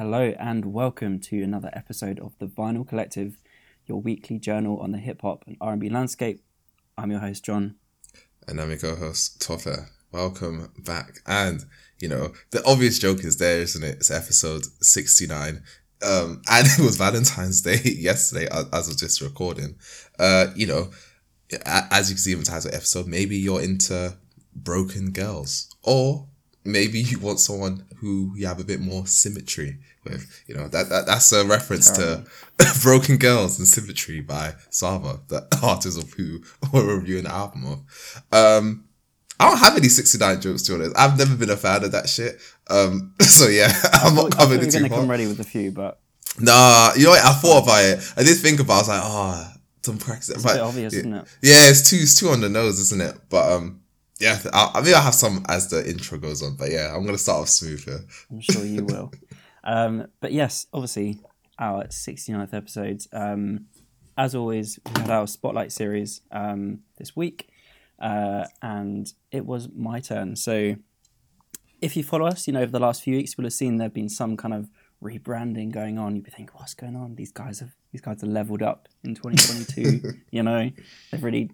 Hello and welcome to another episode of the Vinyl Collective, your weekly journal on the hip hop and R&B landscape. I'm your host John. And I'm your co-host Toffer. Welcome back. And you know the obvious joke is there, isn't it? It's episode sixty nine. Um, and it was Valentine's Day yesterday, as of this recording. Uh, you know, as you can see in the title episode, maybe you're into broken girls, or maybe you want someone who you have a bit more symmetry with. You know, that, that that's a reference to Broken Girls and Symmetry by Saba, the artist of who we're reviewing the album of. Um, I don't have any 69 jokes to be honest. I've never been a fan of that shit. Um, so yeah, I'm not coming into. You're gonna come ready with a few, but nah, you know what? I thought about it. I did think about. it. I was like, oh, some practice. It's but, obvious, yeah, isn't it? Yeah, it's too it's too on the nose, isn't it? But um, yeah, I, I mean, I have some as the intro goes on. But yeah, I'm gonna start off smooth here. I'm sure you will. Um, but yes, obviously, our 69th episode. Um, as always, we had our spotlight series um, this week uh, and it was my turn. So if you follow us, you know, over the last few weeks, we'll have seen there have been some kind of rebranding going on. You'd be thinking, what's going on? These guys have these guys have leveled up in 2022. you know, they've really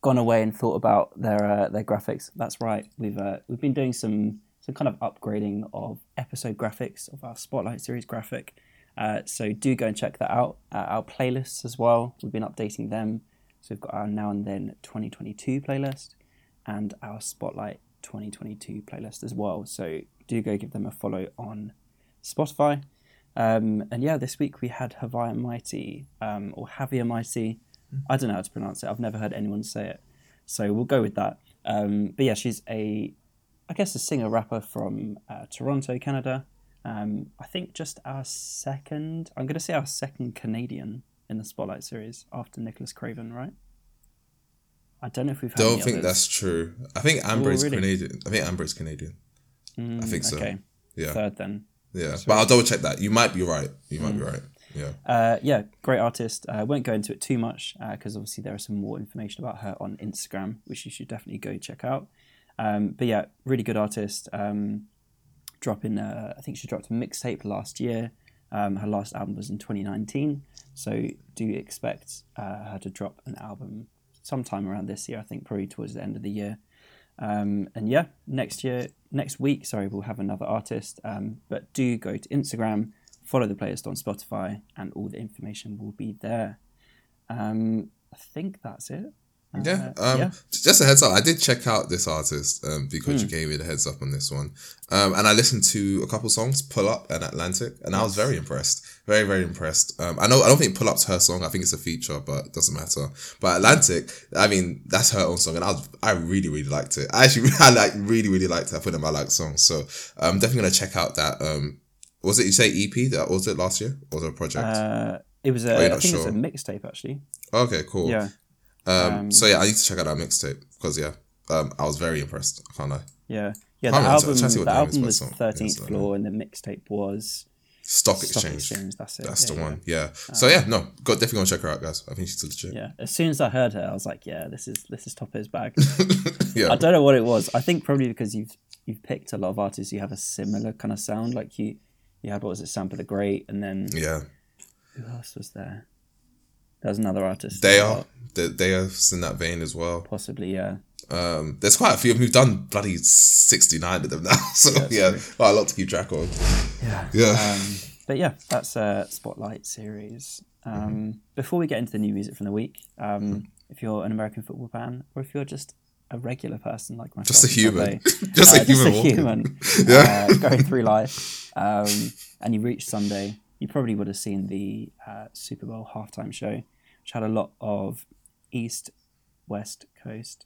gone away and thought about their uh, their graphics. That's right. We've uh, we've been doing some some kind of upgrading of episode graphics of our Spotlight series graphic. Uh, so do go and check that out. Uh, our playlists as well. We've been updating them. So we've got our Now and Then 2022 playlist and our Spotlight 2022 playlist as well. So do go give them a follow on Spotify. Um, and yeah, this week we had Haviah Mighty um, or Javier Mighty. Mm. I don't know how to pronounce it. I've never heard anyone say it. So we'll go with that. Um, but yeah, she's a, I guess, a singer rapper from uh, Toronto, Canada. Um, I think just our second, I'm going to say our second Canadian in the Spotlight series after Nicholas Craven, right? I don't know if we've. Don't think others. that's true. I think Amber oh, is really? Canadian. I think Amber is Canadian. Mm, I think so. Okay. Yeah. Third then. Yeah, Sorry. but I'll double check that. You might be right. You might mm. be right. Yeah. Uh, yeah, great artist. I uh, won't go into it too much because uh, obviously there is some more information about her on Instagram, which you should definitely go check out. Um, but yeah, really good artist. Um, dropping, uh, I think she dropped a mixtape last year. Um, her last album was in 2019. So do expect uh, her to drop an album sometime around this year. I think probably towards the end of the year. Um, and yeah, next year, next week, sorry, we'll have another artist. Um, but do go to Instagram, follow the playlist on Spotify, and all the information will be there. Um, I think that's it. Yeah. Uh, um, yeah. Just a heads up. I did check out this artist um, because mm. you hmm. gave me the heads up on this one. Um, and I listened to a couple songs, Pull Up and Atlantic, and I was very impressed. Very, very impressed. Um, I know I don't think Pull Up's her song. I think it's a feature, but it doesn't matter. But Atlantic, I mean, that's her own song, and I was I really, really liked it. I actually I like really, really liked it. I put it in my like songs. So I'm um, definitely gonna check out that. Um, was it you say EP? That was it last year? Or was it a project? Uh, it was a. Oh, I think sure? it was a mixtape actually. Okay, cool. Yeah. Um, um, so yeah, I need to check out that mixtape because yeah, um, I was very impressed. I can't lie. Yeah, yeah. The album, the album was Thirteenth Floor, and the mixtape was Stock Exchange. Stock Exchange. That's it. That's yeah, the one. Yeah. Um, so yeah, no, got definitely gonna check her out, guys. I think she's legit. Yeah. As soon as I heard her, I was like, yeah, this is this is Toffer's bag. yeah. I don't know what it was. I think probably because you've you've picked a lot of artists who have a similar kind of sound. Like you, you had what was it, Sampa the Great, and then yeah. Who else was there? There's another artist. They are. They, they are in that vein as well. Possibly, yeah. Um, there's quite a few of them who've done bloody 69 of them now. So, yeah, yeah quite a lot to keep track of. Yeah. Yeah. Um, but yeah, that's a Spotlight series. Um, mm-hmm. Before we get into the new music from the week, um, mm-hmm. if you're an American football fan or if you're just a regular person like myself, just a human, just, uh, a human just a human, yeah, uh, going through life, um, and you reach Sunday, you probably would have seen the uh, Super Bowl halftime show, which had a lot of East, West Coast,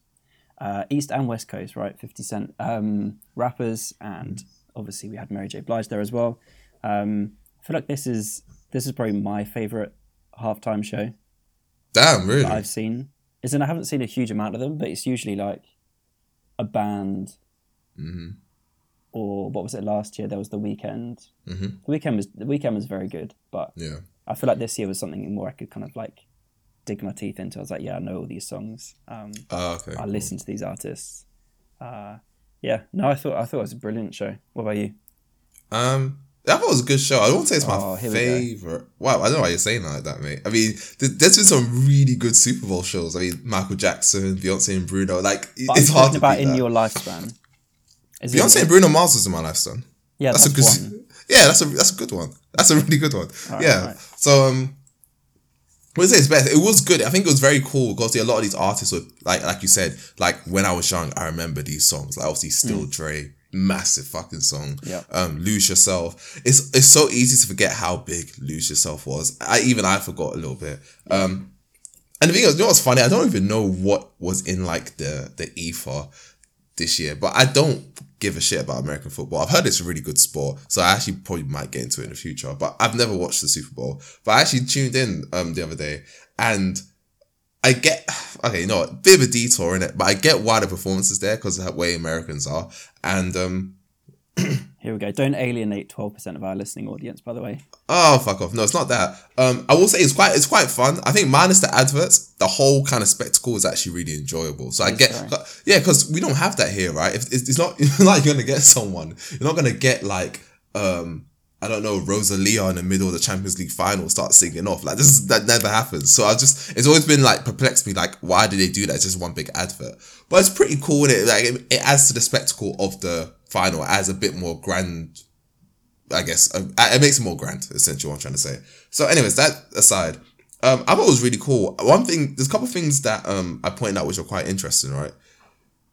uh, East and West Coast, right? 50 Cent um, rappers, and obviously we had Mary J. Blige there as well. Um, I feel like this is this is probably my favorite halftime show. Damn, really? I've seen. Isn't I haven't seen a huge amount of them, but it's usually like a band. Mm-hmm or what was it last year? There was the Weeknd. Mm-hmm. The Weeknd was the Weeknd was very good, but yeah, I feel like this year was something more I could kind of like dig my teeth into. I was like, yeah, I know all these songs. Um, oh, okay, I cool. listen to these artists. Uh, yeah, no, I thought I thought it was a brilliant show. What about you? Um, That was a good show. I don't say it's my Oh, here we go. favorite. Wow, I don't know why you're saying that like that, mate. I mean, th- there's been some really good Super Bowl shows. I mean, Michael Jackson, Beyonce, and Bruno. Like, But it's I'm hard to about in that. your lifespan. Is Beyonce it, and Bruno Mars was in my lifespan. yeah, That's, that's, a good. one. Yeah, that's a that's a good one. That's a really good one. Yeah. So um, what is it? Best. It was good. I think it was very cool because a lot of these artists were like like you said, like when I was young, I remember these songs. Like obviously, Still Dre, massive fucking song. Mm. Yeah. Um, Lose Yourself. It's it's so easy to forget how big Lose Yourself was. I even I forgot a little bit. Um, and the thing is, you know what's funny? I don't even know what was in like the the ether this year, but I don't give a shit about American football. I've heard it's a really good sport, so I actually probably might get into it in the future. But I've never watched the Super Bowl. But I actually tuned in um the other day, and I get okay, you know, what, bit of a detour in it, but I get why the there because of the way Americans are, and um Here we go. Don't alienate 12% of our listening audience, by the way. Oh fuck off! No, it's not that. Um, I will say it's quite it's quite fun. I think minus the adverts, the whole kind of spectacle is actually really enjoyable. So I get yeah, because we don't have that here, right? If it's, it's not like you're gonna get someone, you're not gonna get like um I don't know Rosalia in the middle of the Champions League final start singing off like this is that never happens. So I've just it's always been like perplexed me like why did they do that? It's just one big advert, but it's pretty cool. And it like it, it adds to the spectacle of the final, it adds a bit more grand I guess uh, it makes it more grand. Essentially, what I'm trying to say. So, anyways, that aside, um, I thought it was really cool. One thing, there's a couple things that um I pointed out which are quite interesting, right?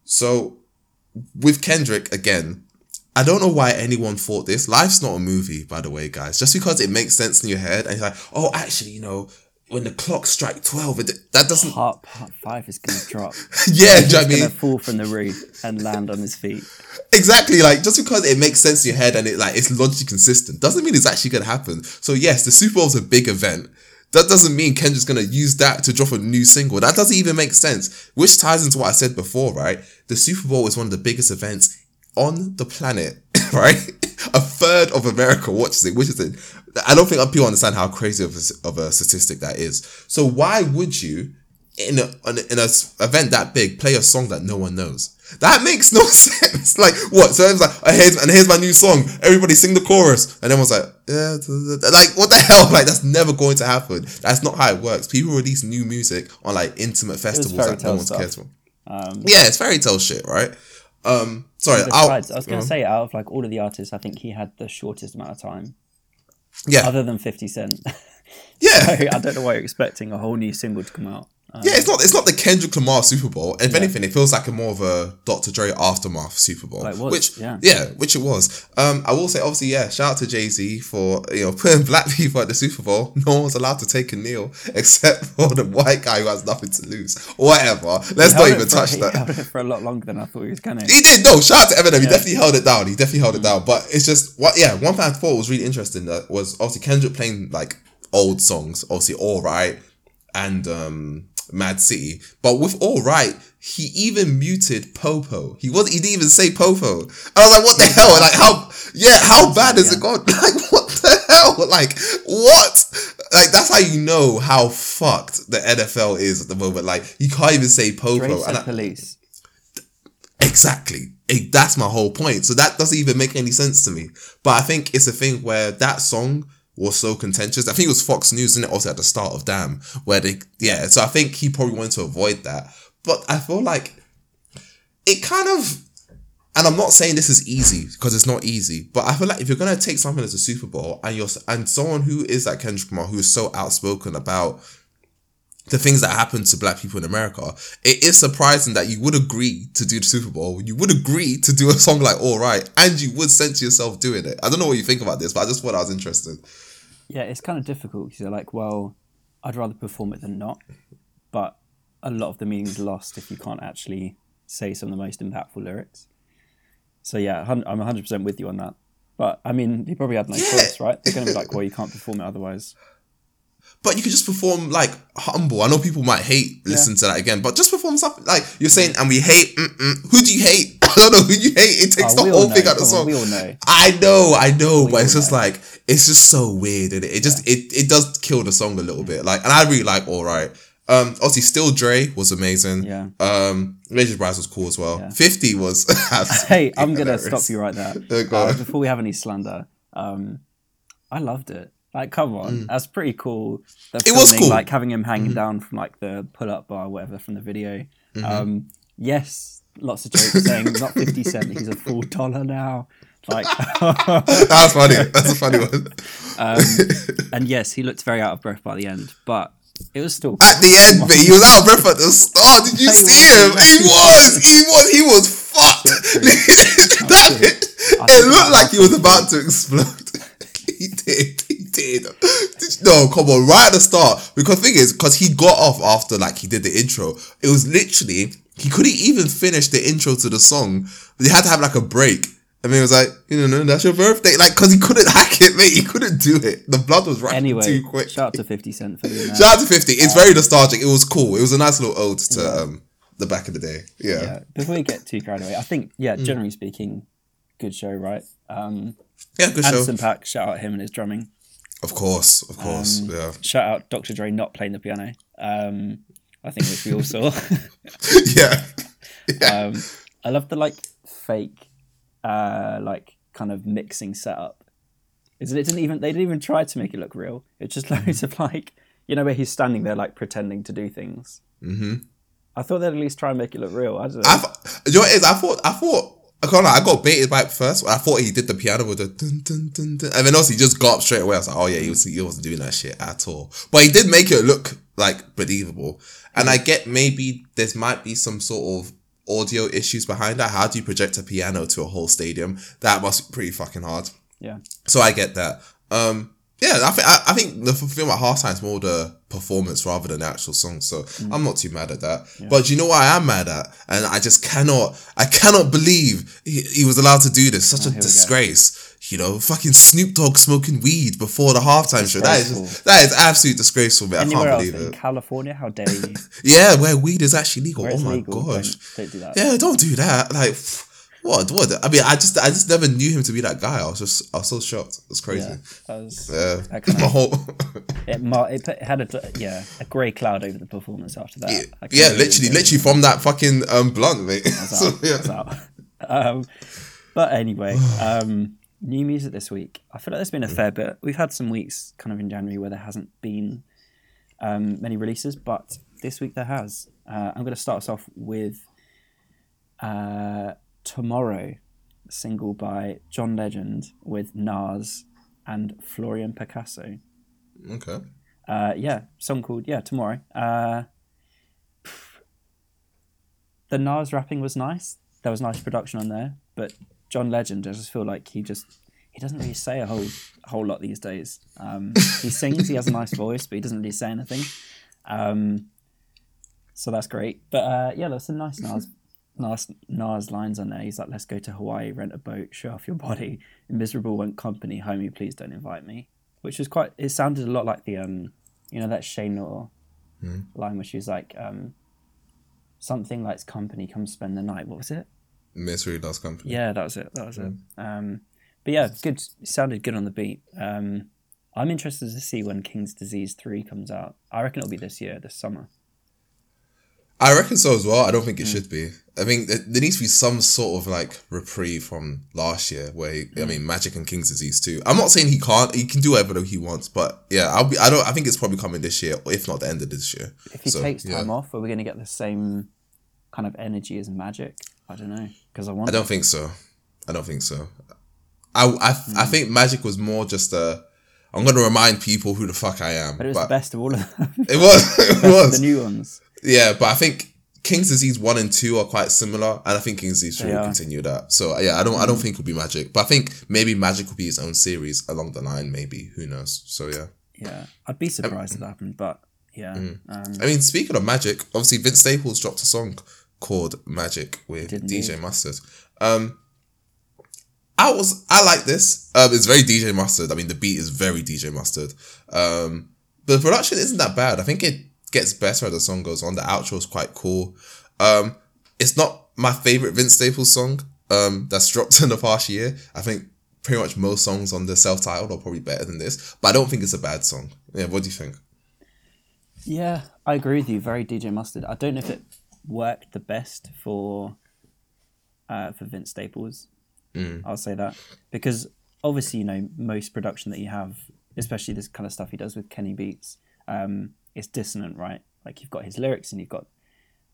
So, with Kendrick again, I don't know why anyone thought this. Life's not a movie, by the way, guys. Just because it makes sense in your head, and you're like, oh, actually, you know, when the clock strike twelve, it, that doesn't. Part, part five is going to drop. yeah, do you know He's what I going mean? to fall from the roof and land on his feet. Exactly, like just because it makes sense in your head and it like it's logically consistent doesn't mean it's actually gonna happen. So yes, the Super Bowl's a big event. That doesn't mean Kendrick's gonna use that to drop a new single. That doesn't even make sense. Which ties into what I said before, right? The Super Bowl is one of the biggest events on the planet, right? A third of America watches it, which is it. I don't think people understand how crazy of a, of a statistic that is. So why would you, in a in a, in a s- event that big, play a song that no one knows? That makes no sense. Like what? So it was like, oh, here's and here's my new song. Everybody sing the chorus, and everyone's like, yeah, like what the hell? Like that's never going to happen. That's not how it works. People release new music on like intimate festivals that no one cares for. Um, Yeah, it's fairy tale shit, right? Um, sorry, I was going to say, out of like all of the artists, I think he had the shortest amount of time, yeah, other than 50 Cent. yeah. I don't know why you're expecting a whole new single to come out. Um, Yeah, it's not it's not the Kendrick Lamar Super Bowl. If anything, it feels like a more of a Dr. Dre aftermath Super Bowl. Like which yeah. which it was. Um, I will say obviously, yeah, shout out to Jay Z for you know putting black people at the Super Bowl. No one's allowed to take a kneel except for the white guy who has nothing to lose. Whatever. Let's he not even touch he that. held it for a lot longer than I thought he was going to. He did no shout out to Eminem. He Yeah. definitely held it down. He definitely held it down. But it's just what yeah. One thing I thought was really interesting that was obviously Kendrick playing like old songs. Obviously, all right and um Mad City. But with all right, he even muted Popo. He was he didn't even say Popo. And I was like, what the hell? Like how yeah, how bad has it gone? Like what the hell? Like what? Like that's how you know how fucked the NFL is at the moment. Like you can't even say Popo. And I- police. Exactly. Eh, That's my whole point. So that doesn't even make any sense to me. But I think it's a thing where that song was so contentious. I think it was Fox News, didn't it? Also at the start of Damn, where they, yeah. So I think he probably wanted to avoid that. But I feel like it kind of, and I'm not saying this is easy because it's not easy, but I feel like if you're gonna take something as a Super Bowl and you're and someone who is like Kendrick Lamar who is so outspoken about the things that happen to black people in America, it is surprising that you would agree to do the Super Bowl. You would agree to do a song like All Right, and you would censor yourself doing it. I don't know what you think about this, but I just thought I was interested. Yeah, it's kind of difficult because you're like, well, I'd rather perform it than not. But a lot of the meaning's lost if you can't actually say some of the most impactful lyrics. So yeah, I'm 100% with you on that. But I mean, he probably had no Yeah. choice, right? They're going to be like, well, you can't perform it otherwise. But you could just perform like humble. I know people might hate listen to that again, but just perform something like you're saying, and we hate. Mm-mm. Who do you hate? I don't know who you hate. It takes Oh, the whole thing know. out of the song. we all know. I know, I know, but it's just know. like it's just so weird, and it? it just it it does kill the song a little bit. Like, and I really like All Right. Um, obviously, Still Dre was amazing. Yeah. Um, Mary J. Blige was cool as well. Yeah. Fifty was. Hey, I'm going to hilarious. stop you right there. Go Uh, before we have any slander, Um, I loved it. Like, come on, that's pretty cool. The Mm. It was cool. Mm-hmm. Like having him hanging down from like the pull-up bar, or whatever, from the video. Um, yes, lots of jokes saying not fifty cent, he's a full dollar now. Like, That's funny. That's a funny one. um, and yes, he looked very out of breath by the end, but it was still. At the end, but he was out of breath at the start. Did you see him? He was. He was. He was fucked. that it, it looked like he was about to explode. he did. He did. No, come on. Right at the start, because thing is, because he got off after like he did the intro. It was literally he couldn't even finish the intro to the song. They had to have like a break. I mean, it was like, you know, no, that's your birthday. Like, because he couldn't hack it, mate. He couldn't do it. The blood was running Anyway, too quick. shout out to Fifty Cent for doing that. Shout out to 50. It's very nostalgic. It was cool. It was a nice little ode to um, the back of the day. Yeah. yeah, before we get too carried away, I think yeah, Mm. generally speaking, good show, right? Um, Yeah, good show. Anderson .Paak, shout out him and his drumming. Of course. Of course. Um, yeah. Shout out Dr. Dre not playing the piano. Um, I think which we all saw. yeah. um, I love the like fake, uh, like kind of mixing setup. Is it? It didn't even they didn't even try to make it look real. It's just loads of like you know where he's standing there like pretending to do things. hmm I thought they'd at least try and make it look real. I don't know. I th- you know what it is? I thought, I thought, I can't lie, I got baited by it first. I thought he did the piano with the dun, dun, dun, dun, and then also he just got up straight away. I was like, oh yeah, he, was, he wasn't doing that shit at all. But he did make it look like believable. And I get maybe there might be some sort of audio issues behind that. How do you project a piano to a whole stadium? That must be pretty fucking hard. yeah, So I get that. Um, yeah, I think I, I think the film at halftime is more the performance rather than the actual song. So Mm. I'm not too mad at that. But you know what I am mad at, and I just cannot, I cannot believe he, he was allowed to do this. Such a Oh, go. disgrace. You know, fucking Snoop Dogg smoking weed before the halftime show. That is just, Disgraceful. that is absolute disgraceful, man. I can't else believe but in it. California, how dare you? Yeah, where weed is actually legal. Where oh my legal, gosh. Don't, don't do that. Yeah, don't do that. Like, what? What? I mean, I just, I just never knew him to be that guy. I was just, I was so shocked. It's crazy. Yeah, that was Yeah, That my whole, it, mar- it, had a yeah a grey cloud over the performance after that. I can't yeah, really literally, enjoy literally from that fucking um blunt, mate. It's so, out, yeah. it's out. Um, but anyway, um, new music this week. I feel like there's been a fair bit. We've had some weeks kind of in January where there hasn't been um, many releases, but this week there has. Uh, I'm going to start us off with uh, Tomorrow, a single by John Legend with Nas and Florian Picasso. Okay. Uh, yeah, song called yeah Tomorrow. Uh, the Nas rapping was nice. There was nice production on there, but John Legend, I just feel like he just he doesn't really say a whole a whole lot these days. Um, he sings, he has a nice voice, but he doesn't really say anything. Um, so that's great. But uh, yeah, there's some nice Nas. Nas, Nas lines on there. He's like, "Let's go to Hawaii, rent a boat, show off your body. Miserable want company, homie. Please don't invite me." Which was quite. It sounded a lot like the um, you know, that Shay Noor line where she was like, um, something like company, come spend the night. What was it? Misery loves company. Yeah, that was it. That was it. Um, but yeah, good. Sounded good on the beat. Um, I'm interested to see when King's Disease three comes out. I reckon it'll be this year, this summer. I reckon so as well. I don't think it Hmm. should be. I think there, there needs to be some sort of like reprieve from last year where he, I Hmm. mean Magic and King's Disease too. I'm not saying he can't. He can do whatever he wants, but yeah, I'll be. I don't. I think it's probably coming this year, if not the end of this year. If he So, takes yeah. time off, are we going to get the same kind of energy as Magic? I don't know because I want. I don't think so. I don't think so. I I, I Hmm. think Magic was more just a. I'm gonna remind people who the fuck I am. But it was the best of all of them. It was. It was the new ones. Yeah, but I think King's Disease one and two are quite similar, and I think King's Disease three will. Mm. continue that. So yeah, I don't I don't think it'll be Magic, but I think maybe Magic will be its own series along the line. Maybe who knows? So yeah. Yeah, I'd be surprised if that happened, but yeah. Mm. Um, I mean, speaking of Magic, obviously Vince Staples dropped a song called Magic with DJ. Mustard. Um, I was I like this. Um, it's very DJ Mustard. I mean, the beat is very DJ Mustard. Um, but the production isn't that bad. I think it gets better as the song goes on. The outro is quite cool. Um, it's not my favorite Vince Staples song. Um, that's dropped in the past year. I think pretty much most songs on the self-titled are probably better than this, but I don't think it's a bad song. Yeah, what do you think? Yeah, I agree with you. Very DJ Mustard. I don't know if it worked the best for uh, for Vince Staples. Mm. I'll say that because obviously, you know, most production that you have, especially this kind of stuff he does with Kenny Beats, um, it's dissonant, right? Like you've got his lyrics and you've got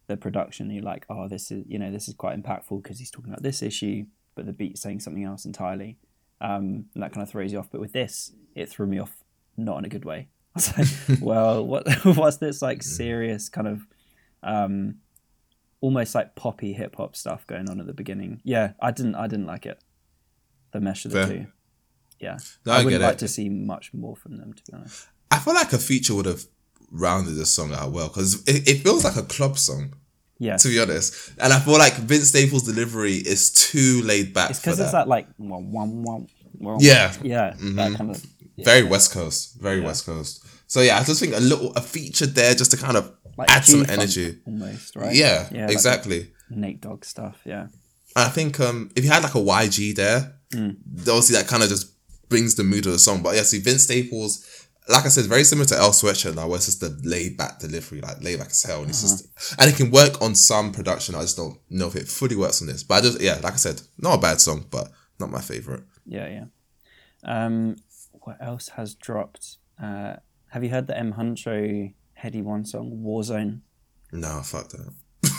the production. And you're like, oh, this is you know this is quite impactful because he's talking about this issue, but the beat's saying something else entirely. Um, and that kind of throws you off. But with this, it threw me off, not in a good way. I was like, well, what what's this like serious kind of um, almost like poppy hip hop stuff going on at the beginning? Yeah, I didn't I didn't like it. The mesh of the Fair. two. Yeah, No, I, I would like it. to see much more from them. To be honest. I feel like a feature would have rounded this song out well because it, it feels like a club song. Yeah, to be honest. And I feel like Vince Staples' delivery is too laid back it's because it's that like wah, wah, wah, wah, Yeah. Mm-hmm. that kind of yeah, Very West Coast, very West Coast. So yeah, I just think a little a feature there just to kind of like add some energy. almost, right? Yeah, like exactly. Nate Dogg stuff. Yeah, I think um if you had like a YG there, Mm. obviously that kind of just brings the mood of the song. But yeah, see Vince Staples, like I said, very similar to Earl Sweatshirt now, where it's just the laid back delivery, like laid back as hell, and it's Uh-huh. just and it can work on some production. I just don't know if it fully works on this. But I just yeah, like I said, not a bad song, but not my favorite. yeah, yeah. Um, what else has dropped? Uh, have you heard the M Huncho Headie One song Warzone? No, fuck that.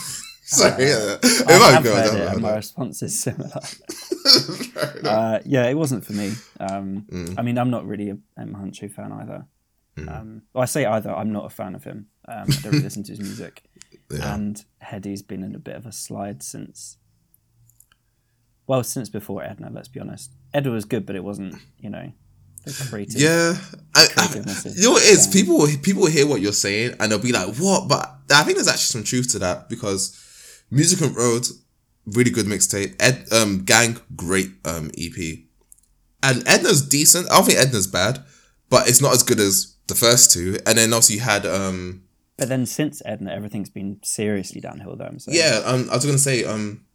Sorry, yeah. It I go, heard it, and my response is similar. uh, yeah, it wasn't for me. Um, Mm. I mean, I'm not really a M Huncho fan either. Um, well, I say either. I'm not a fan of him. Um, I don't really listen to his music. Yeah. And Headie's been in a bit of a slide since. Well, since before Edna, let's be honest. Edna was good, but it wasn't, you know, the creative. Yeah, I, I, you know what it is? down. People people hear what you're saying and they'll be like, "What?" But I think there's actually some truth to that because Music and Road, really good mixtape. Ed, um, Gang, great um EP, and Edna's decent. I don't think Edna's bad, but it's not as good as the first two. And then also you had um But then since Edna, everything's been seriously downhill, though. I'm saying. yeah um I was gonna say um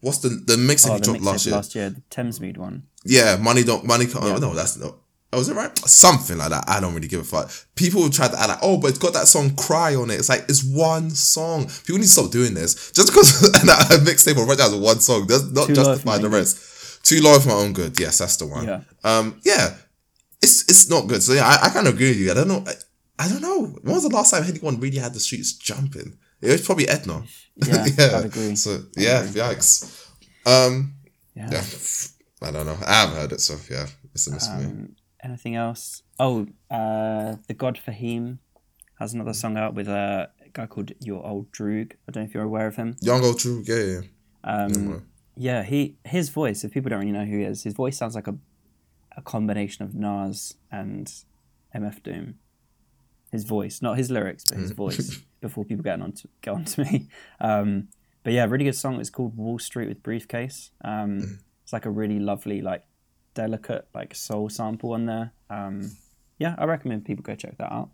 what's the the mixtape Oh, he the dropped mixtape last year? last year, the Thamesmead one. Yeah, money don't money. Can't, Yeah. No, that's not. Oh, is it right? Something like that. I don't really give a fuck. People try to add like, oh, but it's got that song "Cry" on it. It's like it's one song. People need to stop doing this. Just because a mixtape now is one song does not Too justify the rest. Too low for my own good. Yes, that's the one. Yeah. Um. Yeah. It's it's not good. So yeah, I, I kind of agree with you. I don't know. I, I don't know. When was the last time anyone really had the streets jumping? It was probably Edna. Yeah, I'd agree. So yeah, yikes. Um. Yeah. Yeah. I don't know. I haven't heard it, so yeah, it's a miss for me. Um, anything else? Oh, uh, Tha God Fahim has another song out with a guy called Your Old Droog. I don't know if you're aware of him. Young old true, yeah, yeah. Um, man. yeah, he his voice. If people don't really know who he is, his voice sounds like a a combination of Nas and MF Doom. His voice, not his lyrics, but his Mm. voice. before people get on to get on to me, um, but yeah, really good song. It's called Wall Street with Briefcase. Um, Mm. It's like a really lovely, like delicate, like soul sample on there. Um, yeah, I recommend people go check that out.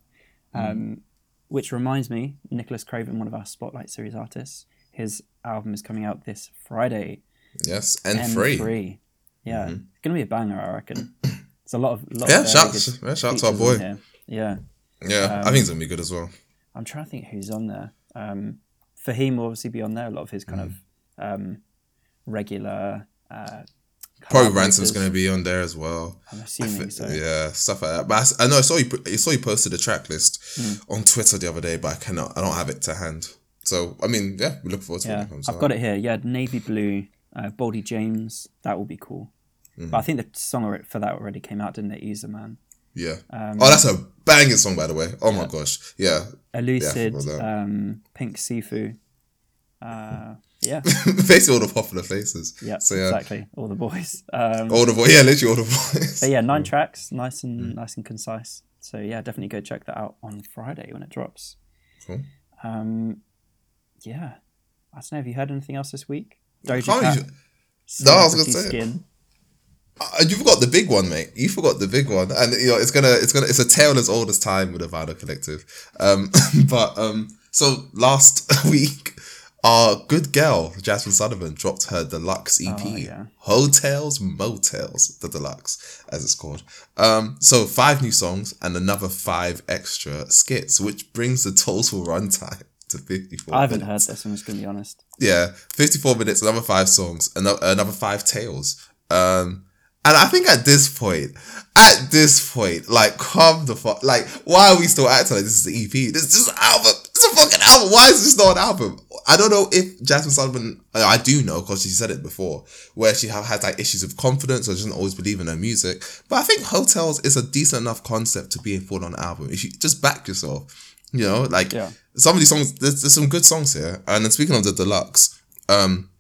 Mm. Um, which reminds me, Nicholas Craven, one of our Spotlight Series artists, his album is coming out this Friday. Yes, and M free. free. Yeah, it's gonna be a banger, I reckon. It's a lot of lot Yeah, of, uh, shouts- yeah, shout to our boy. Yeah, Yeah, I think it's gonna be good as well. I'm trying to think who's on there. Um, Fahim will obviously be on there. A lot of his kind of um, regular. Uh, Probably Ransom's collaborators. gonna be on there as well. I'm assuming so. Yeah, stuff like that. But I I, know I saw you. put- I saw you posted a track list Hmm. on Twitter the other day, but I cannot. I don't have it to hand. So I mean, yeah, we look forward to it. Yeah, when it comes I've out. got it here. Yeah, navy blue, uh, Boldy James. That will be cool. Mm-hmm. But I think the song for that already came out, didn't it? Easer Man. Yeah. Um, oh, that's a banging song, by the way. Oh my gosh. Yeah. Elucid, that. um, Pink Siifu. Uh, yeah, Basically, all the popular faces. yeah, So yeah, exactly. All the boys. Um, all the boys. yeah, literally all the voice. but yeah, nine tracks, nice and Mm. nice and concise. So yeah, definitely go check that out on Friday when it drops. Cool. Um, yeah, I don't know. Have you heard anything else this week? Doja Cat. you- No, I was gonna say. Skin. Uh, you forgot the big one, mate. You forgot the big one, and you know it's gonna, it's gonna, it's a tale as old as time with the Vinyl Collective. Um, but um, so last week, our good girl Jazmine Sullivan dropped her deluxe EP, Oh, yeah. Heaux Tales Motels, the deluxe as it's called. Um, so five new songs and another five extra skits, which brings the total runtime to fifty-four. I haven't minutes. heard this. I'm just gonna be honest. Yeah, 54 minutes, another five songs, another, another five tales. Um, And I think at this point, at this point, like, come the fuck. Like, why are we still acting like this is the EP? This, this is an album. Is a fucking album. Why is this not an album? I don't know if Jazmine Sullivan. uh, I do know because she said it before, where she have had like issues of confidence or doesn't always believe in her music. But I think Heaux Tales is a decent enough concept to be a full on album. If you just back yourself, you know, like Yeah. some of these songs. There's, there's some good songs here. And then speaking of the deluxe, um,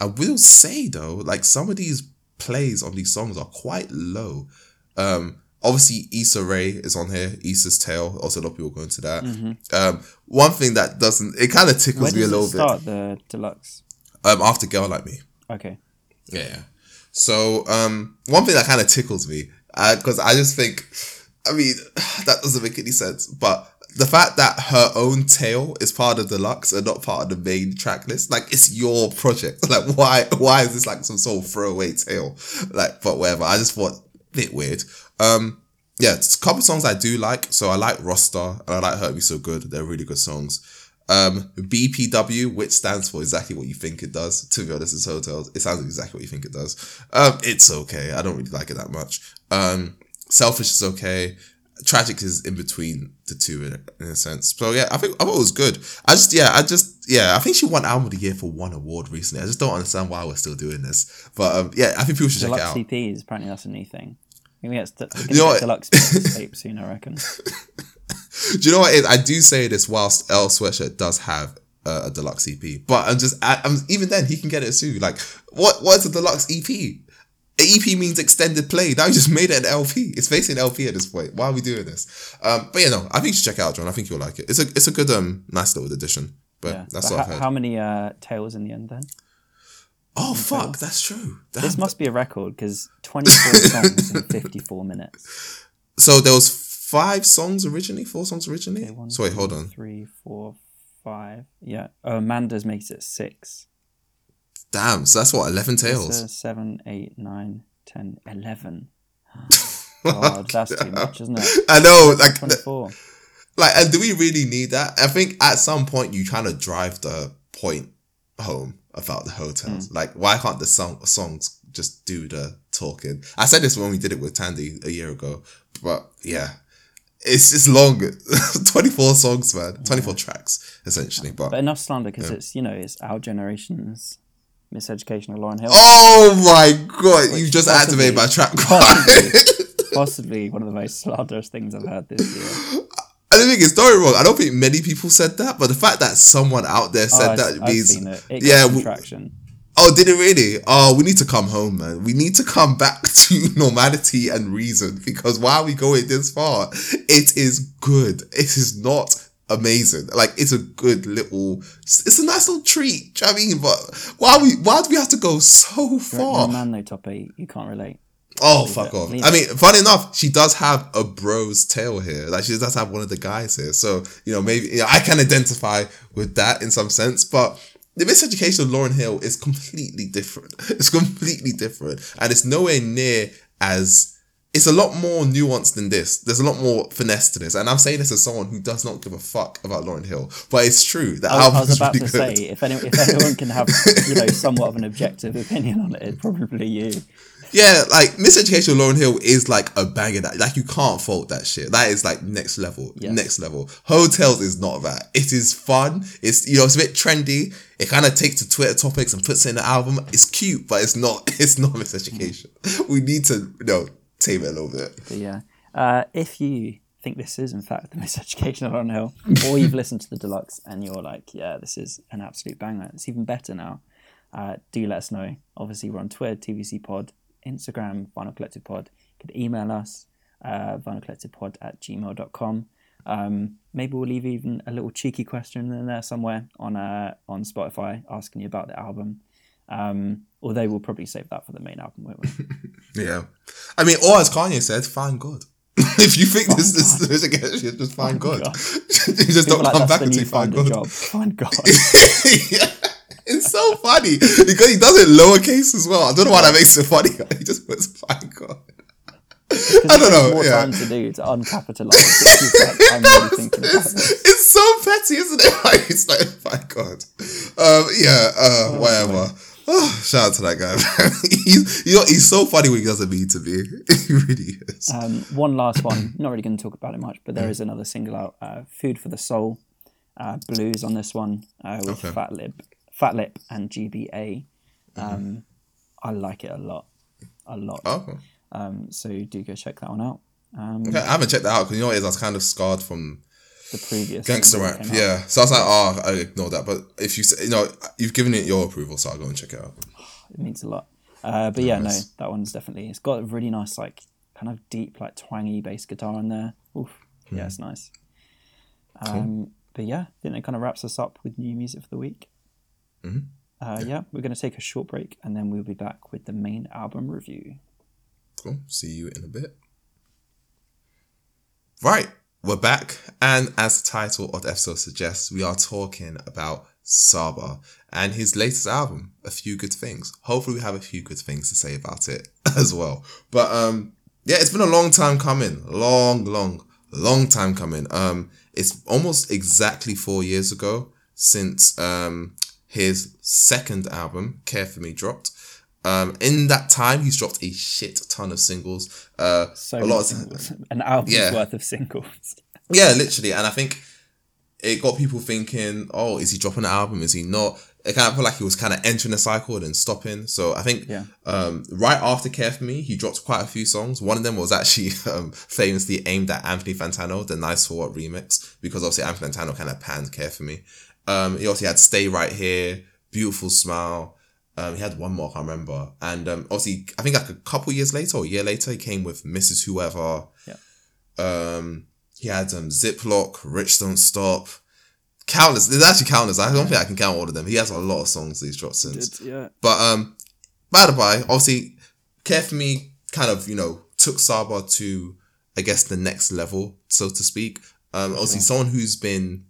I will say though, like some of these plays on these songs are quite low. Um, obviously Issa Rae is on here, Issa's Tale. Also, a lot of people go into that. Um, one thing that doesn't, it kind of tickles me a little start? The deluxe. bit. Um, after Girl Like Me. Okay. Yeah. So, um, one thing that kind of tickles me, because I just think, I mean, that doesn't make any sense, but the fact that her own tale is part of deluxe and not part of the main track list, like it's your project. Like, why, why is this like some sort of throwaway tale? Like, but whatever. I just thought bit weird. Um, yeah, it's a couple songs I do like. So I like Roster and I like Hurt Me So Good. They're really good songs. Um, BPW, which stands for exactly what you think it does. To be honest, it's Heaux Tales. It sounds exactly what you think it does. Um, it's okay. I don't really like it that much. Um, Selfish is okay. Tragic is in between the two in, in a sense. So yeah, I think I thought it was good. I just yeah, I just yeah, I think she won album of the year for one award recently. I just don't understand why we're still doing this. But um, yeah, I think people should check it Deluxe out. CPs. Apparently, that's a new thing. Think it's gonna You know what? deluxe tape soon. I reckon. Do you know what? I do say this whilst Earl Sweatshirt does have uh, a deluxe EP, but I'm just I, I'm even then he can get it soon. Like what what's a deluxe EP? EP means extended play. Now you just made it an LP. It's facing LP at this point. Why are we doing this? Um, but you know, I think you should check it out, John. I think you'll like it. It's a it's a good um nice little addition. But Yeah. that's But what I've how, heard. how many uh, tales in the end then? Oh fuck, that's true. This must be a record because 24 songs in 54 minutes. so there was five songs originally, four songs originally. Okay, one, so wait, hold on. Three, four, five. Yeah. Oh, Amanda's makes it six. Damn, so that's what eleven tales. seven, eight, nine, ten, eleven. God, that's too much, isn't it? I know, like 24. Like, and do we really need that? I think at some point you kind of drive the point home about the hotels. Hmm. Like, why can't the song songs just do the talking? I said this when we did it with Tandy a year ago, but yeah, it's it's long. Twenty four songs, man. Twenty four tracks essentially. But But enough slander because it's, you know, it's our generation's miseducation of Lauryn Hill. oh my god, you just possibly- activated my track. Possibly, possibly one of the most slanderous things I've heard this year. I don't think it's story wrong. I don't think many people said that, but the fact that someone out there Oh, said I've, that I've means seen it. It yeah, we- traction. Oh, did it really? Oh, we need to come home, man. We need to come back to normality and reason because why are we going this far? It is good. It is not amazing. Like it's a good little. It's a nice little treat. Do you know what I mean? But why we? Why do we have to go so far? man though, top eight. You can't relate. Oh, fuck off. I mean, funny enough, she does have a bro's tale here. Like, she does have one of the guys here. So, you know, maybe you know, I can identify with that in some sense. But the miseducation of Lauryn Hill is completely different. It's completely different. And it's nowhere near as. It's a lot more nuanced than this. There's a lot more finesse to this. And I'm saying this as someone who does not give a fuck about Lauryn Hill. But it's true. That I, I was about really to good. say if any, if anyone can have you know somewhat of an objective opinion on it, it's probably you. Yeah, like Miseducation Lauryn Hill is like a banger that like you can't fault that shit. That is like next level. Yes. Next level. Heaux Tales is not that. It is fun. It's you know, it's a bit trendy. It kind of takes the Twitter topics and puts it in the album. It's cute, but it's not it's not miseducation. We need to, you know, tame it a little bit. But yeah, uh, if you think this is in fact the miseducation of On Hill, or you've listened to the deluxe and you're like, yeah, this is an absolute banger. It's even better now. Uh, do let us know. Obviously, we're on Twitter, TVC Pod, Instagram, Vinyl Collective Pod. You could email us, uh, vinylcollectivepod at gmail.com. Um, maybe we'll leave even a little cheeky question in there somewhere on uh, on Spotify asking you about the album. Um, although we'll probably save that for the main album, won't we? Yeah. I mean, or as Kanye said, find God. if you think this this is against you, just find God. God. you just People don't like come back the until new you find find God. job. Find God. yeah. So funny because he does it lowercase as well. I don't know why that makes it funny. He just puts "Fine God." I don't know. More Yeah, time to do to uncapitalize. it. He's like, I'm really thinking it's, it's so petty, isn't it? Like it's like, "Fine God." Um, yeah, uh, whatever. Oh, shout out to that guy. he's you know, he's so funny when he doesn't mean to be. he really is. Um, one last one. Not really going to talk about it much, but there is another single out. Uh, Food for the Soul. Uh, Blu's on this one uh, with Okay. Fatlip, Fatlip and GBA. Mm-hmm. Um, I like it a lot, a lot. Oh, okay. Um, so do go check that one out. Um, Okay, I haven't checked that out because you know what it is. I was kind of scarred from The previous gangster rap. Yeah, so I was like, oh, I ignore that. But if you say, you know, you've given it your approval, so I'll go and check it out. it means a lot. Uh, but yeah, Nice. no, that one's definitely. It's got a really nice, like, kind of deep, like, twangy bass guitar in there. Oof, Hmm. yeah, it's nice. Um, But yeah, I think that kind of wraps us up with new music for the week. Mhm. Uh, yeah, we're going to take a short break and then we'll be back with the main album review. Cool. See you in a bit. Right, we're back, and as the title of the episode suggests, we are talking about Saba and his latest album, A Few Good Things. Hopefully, we have a few good things to say about it as well. But um, yeah, it's been a long time coming, long, long, long time coming. Um, it's almost exactly four years ago since um his second album, Care for Me, dropped. Um, in that time, he's dropped a shit ton of singles. Uh, So a lot of singles. an album's Yeah. worth of singles. yeah, literally. And I think it got people thinking, oh, is he dropping an album? Is he not? It kind of felt like he was kind of entering a cycle and then stopping. So I think Yeah. um, right after Care for Me, he dropped quite a few songs. One of them was actually um, famously aimed at Anthony Fantano, the Nice for What remix, because obviously Anthony Fantano kind of panned Care for Me. Um, he also had Stay Right Here, Beautiful Smile. Um, he had one more, I can't remember. And um, obviously, I think like a couple years later or a year later, he came with Mrs. Whoever. Yeah. Um, he had um, Ziploc, Rich Don't Stop. Countless. There's actually countless. I don't think I can count all of them. He has a lot of songs he's dropped since. yeah. But um, by the by, obviously, Care for Me kind of you know took Saba to I guess the next level, so to speak. Um, obviously, someone who's been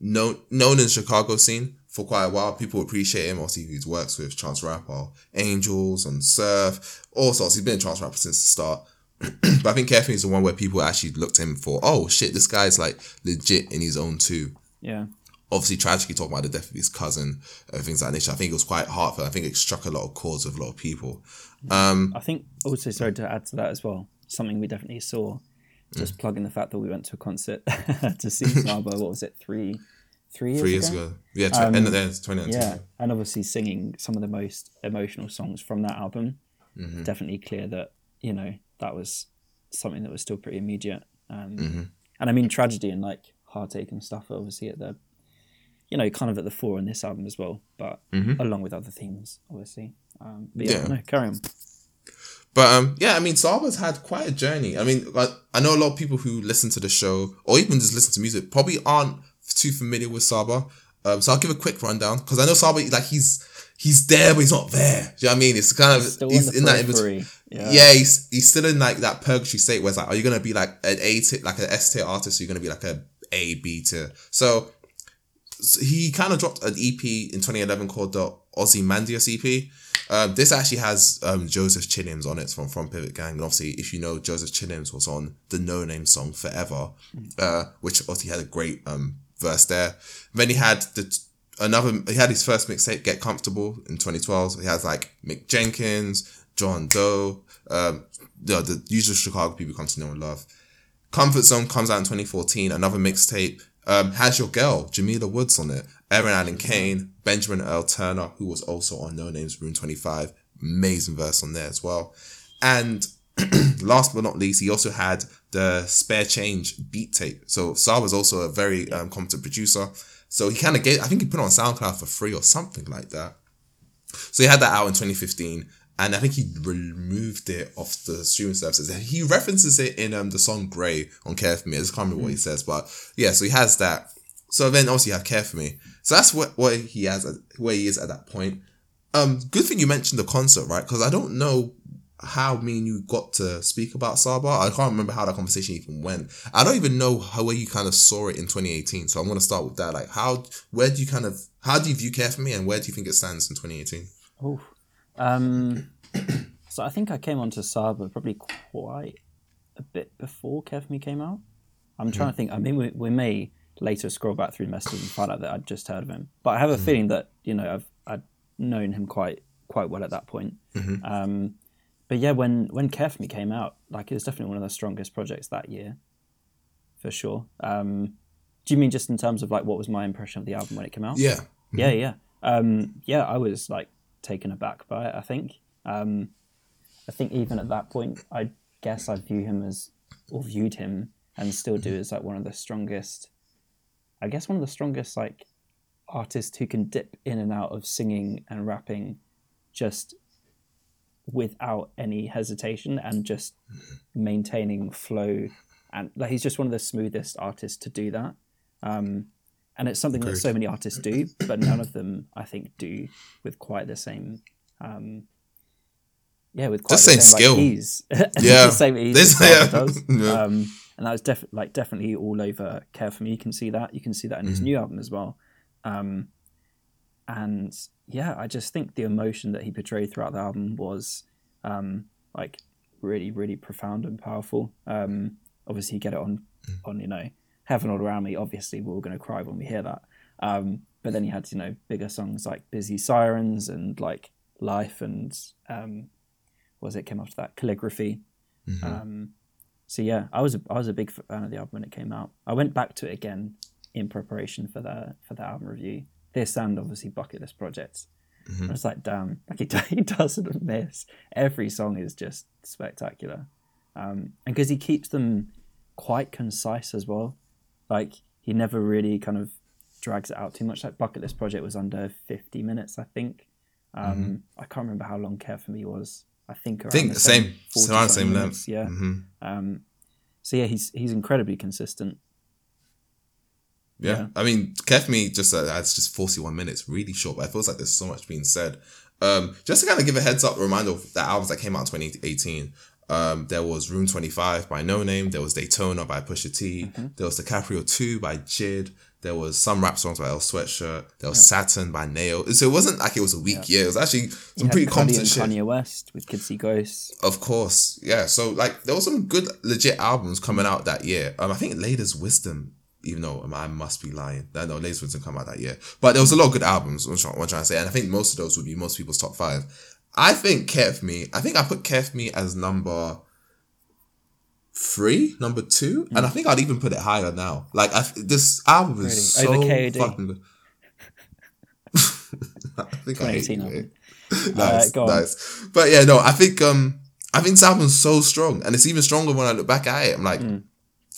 known known in the Chicago scene for quite a while. People appreciate him. Obviously, he works with Chance Rapper, Angels, and Surf, all sorts. He's been a Chance Rapper since the start. but I think Me is the one where people actually looked at him for, oh shit, this guy's like legit in his own too Yeah. obviously tragically talking about the death of his cousin and things like that. I think it was quite heartfelt. I think it struck a lot of chords with a lot of people. Um, I think also sorry to add to that as well. Something we definitely saw. Mm. Just plugging the fact that we went to a concert to see Saba. What was it? Three, three years, three years ago. ago, yeah, tw- end of the 2019. Yeah, and obviously singing some of the most emotional songs from that album. Mm-hmm. Definitely clear that you know that was something that was still pretty immediate. Um, Mm-hmm. And I mean, tragedy and like heartache and stuff are obviously at the, you know, kind of at the fore in this album as well. But along with other themes, obviously. Um, but yeah, Mm-hmm. Yeah. no, carry on. But um, yeah, I mean, Saba's had quite a journey. I mean, like, I know a lot of people who listen to the show or even just listen to music probably aren't too familiar with Saba. Um, so I'll give a quick rundown because I know Saba like he's he's there but he's not there. Do you know what I mean? It's kind of he's on the in that in between. Yeah. Yeah, he's he's still in like that purgatory state where it's like, are you gonna be like an A tier, like an S tier artist? Or you're gonna be like a A B tier. So, so he kind of dropped an EP in 2011 called the Ozymandias EP. Um, this actually has um, Joseph Chilliams on it from from Pivot Gang. And obviously, if you know, Joseph Chilliams was on the Noname song Forever, uh, which obviously had a great um, verse there. Then he had the another. He had his first mixtape, Get Comfortable, in 2012. So he has like Mick Jenkins, Jean Deaux, um, the, the usual Chicago people come to know and love. Comfort Zone comes out in 2014, another mixtape. Um, has your girl, Jamila Woods on it. Eryn Allen Kane, Benjamin Earl Turner, who was also on Noname's Room 25. Amazing verse on there as well. And last but not least, he also had the Spare Change beat tape. So Saba was also a very um, competent producer. So he kind of gave, I think he put it on SoundCloud for free or something like that. So he had that out in 2015, and I think he removed it off the streaming services. He references it in um, the song Grey on "Care for Me." I just can't remember what he says, but yeah. So he has that. So then obviously you have "Care for Me." So that's what what he has, where he is at that point. Um, good thing you mentioned the concert, right? Because I don't know how me and you got to speak about Saba. I can't remember how that conversation even went. I don't even know how where you kind of saw it in 2018. So I'm gonna start with that. Like, how, where do you kind of, how do you view Care for Me, and where do you think it stands in 2018? Oh, um, so I think I came onto Saba probably quite a bit before Kev Me came out. I'm trying to think. I mean, we, we may later scroll back through messages and find out that I'd just heard of him, but I have a feeling that you know I've I'd known him quite quite well at that point. Mm-hmm. Um, but yeah, when when Care for Me came out, like it was definitely one of the strongest projects that year, for sure. Um, do you mean just in terms of like what was my impression of the album when it came out? Yeah. yeah, yeah, um, yeah. I was like taken aback by it. I think. Um, I think even at that point, I guess I view him as, or viewed him, and still do as like one of the strongest. I guess one of the strongest like artists who can dip in and out of singing and rapping, just without any hesitation and just maintaining flow and like he's just one of the smoothest artists to do that um, and it's something that so many artists do but none of them i think do with quite the same um, yeah with quite Just the same same, like, skill. ease Yeah. the same ease This- yeah. does Yeah. um, and that was def- like definitely all over care for me. You can see that. You can see that in Mm-hmm. his new album as well. Um, and yeah i just think the emotion that he portrayed throughout the album was um, like really really profound and powerful. Um, obviously you get it on on you know heaven all around me. Obviously we're all going to cry when we hear that. Um, but then you had you know bigger songs like busy sirens and like life and um, was it came after that? Calligraphy. Um, so yeah i was a, i was a big fan of the album when it came out i went back to it again in preparation for the for the album review this and obviously bucket list projects I was like, damn, like he, he doesn't miss. Every song is just spectacular. Um, and because he keeps them quite concise as well. Like, he never really kind of drags it out too much. Like, Bucket List Project was under 50 minutes, I think. Um, I can't remember how long Care For Me was. I think around I think the same, 40 around same minutes, length. Yeah. hmm Um, so, yeah, he's he's incredibly consistent. Yeah. Yeah. I mean, Kef Me just uh, it's just 41 minutes, really short, but it feels like there's so much being said. Um, just to kind of give a heads up, reminder of the albums that came out in 2018. Um, there was Room 25 by Noname, there was Daytona by Pusha T, there was DiCaprio 2 by Jid, there was some rap songs by Earl Sweatshirt, there was Saturn by NAO. So it wasn't like it was a weak year, it was actually some pretty Cudi competent shit. Kanye West with Kids See Ghosts. Of course, yeah. So like, there was some good legit albums coming out that year. Um, I think Latest Wisdom, even though um, I must be lying, I know Wisdom come out that year, but there was a lot of good albums. What I'm, what I'm trying to say, and I think most of those would be most people's top five. I think Care for Me. I think I put Care for Me as number three, number two, and I think I'd even put it higher now. Like I, this album is Really? so fucking. I think I hate 2018 you, album. mate nice, on. nice. But yeah, no, I think um, I think this album's so strong, and it's even stronger when I look back at it. I'm like, Mm.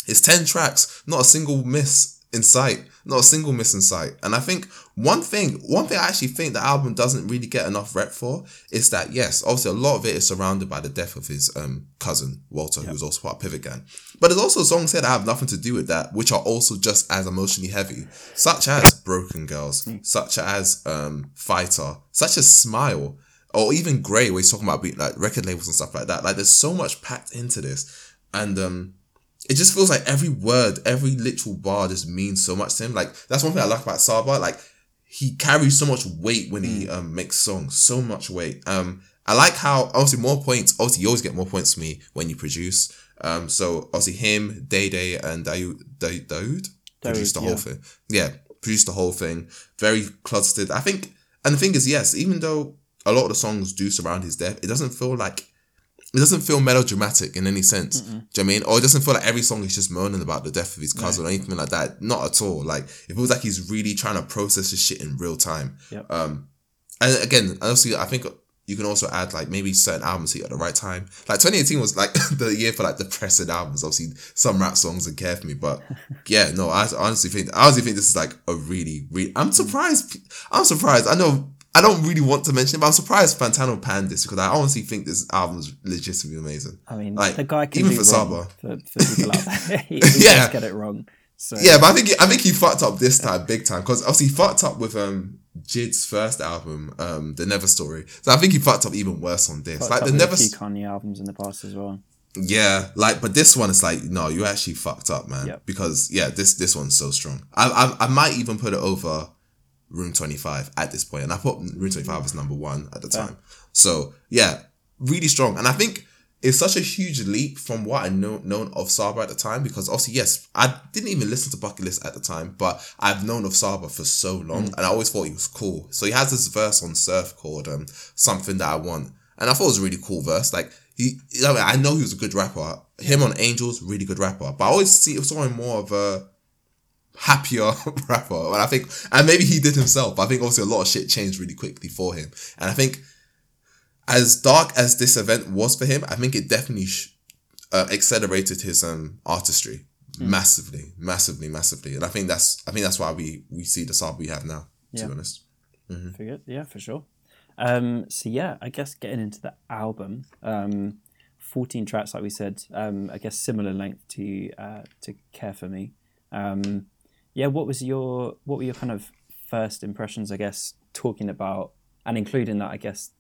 it's ten tracks, not a single miss in sight, not a single miss in sight. And I think one thing, one thing I actually think the album doesn't really get enough rep for is that yes, obviously a lot of it is surrounded by the death of his um cousin Walter, who was also part of Pivot Gang. But there's also songs here that have nothing to do with that, which are also just as emotionally heavy, such as Broken Girls, such as um Fighter, such as Smile, or even Grey, where he's talking about like record labels and stuff like that. Like there's so much packed into this, and um it just feels like every word, every literal bar just means so much to him. Like that's one thing I like about Saba. Like he carries so much weight when he um makes songs, so much weight. Um, I like how obviously more points. Obviously, you always get more points for me when you produce. Um, so obviously him, Day Day, and Daoud, Da- Daoud produced the yeah. whole thing. Yeah, produced the whole thing. Very closeted. I think, and the thing is, yes, even though a lot of the songs do surround his death, it doesn't feel like it doesn't feel melodramatic in any sense. Do you know what I mean? Or it doesn't feel like every song is just moaning about the death of his cousin or anything like that. Not at all. Like it feels like he's really trying to process his shit in real time. Yep. Um, and again, honestly, I think you can also add like maybe certain albums hit at the right time. Like 2018 was like the year for like depressing albums. Obviously, some rap songs and care for me, but yeah, no, I honestly think I honestly think this is like a really, really. I'm surprised. I'm surprised. I know. I don't really want to mention it, but I'm surprised Fantano panned this because I honestly think this album is legitimately amazing. I mean, Like, the guy can even do for Saba. for, for people out there. he, he Yeah. get it wrong. So Yeah, but I think he, I think he fucked up this time big time because obviously he fucked up with um Jid's first album, um The Never Story. So I think he fucked up even worse on this. fucked like the Never, few Kanye albums in the past as well. yeah, like but this one is like no, you actually fucked up, man. Yep. Because yeah, this this one's so strong. I, I I might even put it over Room Twenty Five at this point, and I put Room Twenty Five as number one at the time. So yeah, really strong, and I think it's such a huge leap from what I know known of Saba at the time because obviously yes I didn't even listen to Bucket List at the time but I've known of Saba for so long and I always thought he was cool. So he has this verse on Surf called um something that I want and I thought it was a really cool verse. Like he I, mean, I know he was a good rapper. Him on Angels really good rapper but I always see saw him more of a happier rapper and I think and maybe he did himself I think obviously a lot of shit changed really quickly for him and I think as dark as this event was for him, I think it definitely sh- uh, accelerated his um artistry Hmm. massively, massively, massively, and I think that's I think that's why we we see the Saba we have now. To Yeah. be honest, good, yeah, for sure. Um, so yeah, I guess getting into the album, um, fourteen tracks, like we said. Um, I guess similar length to uh, to Care for Me. Um, yeah, what was your what were your kind of first impressions? I guess talking about and including that, I guess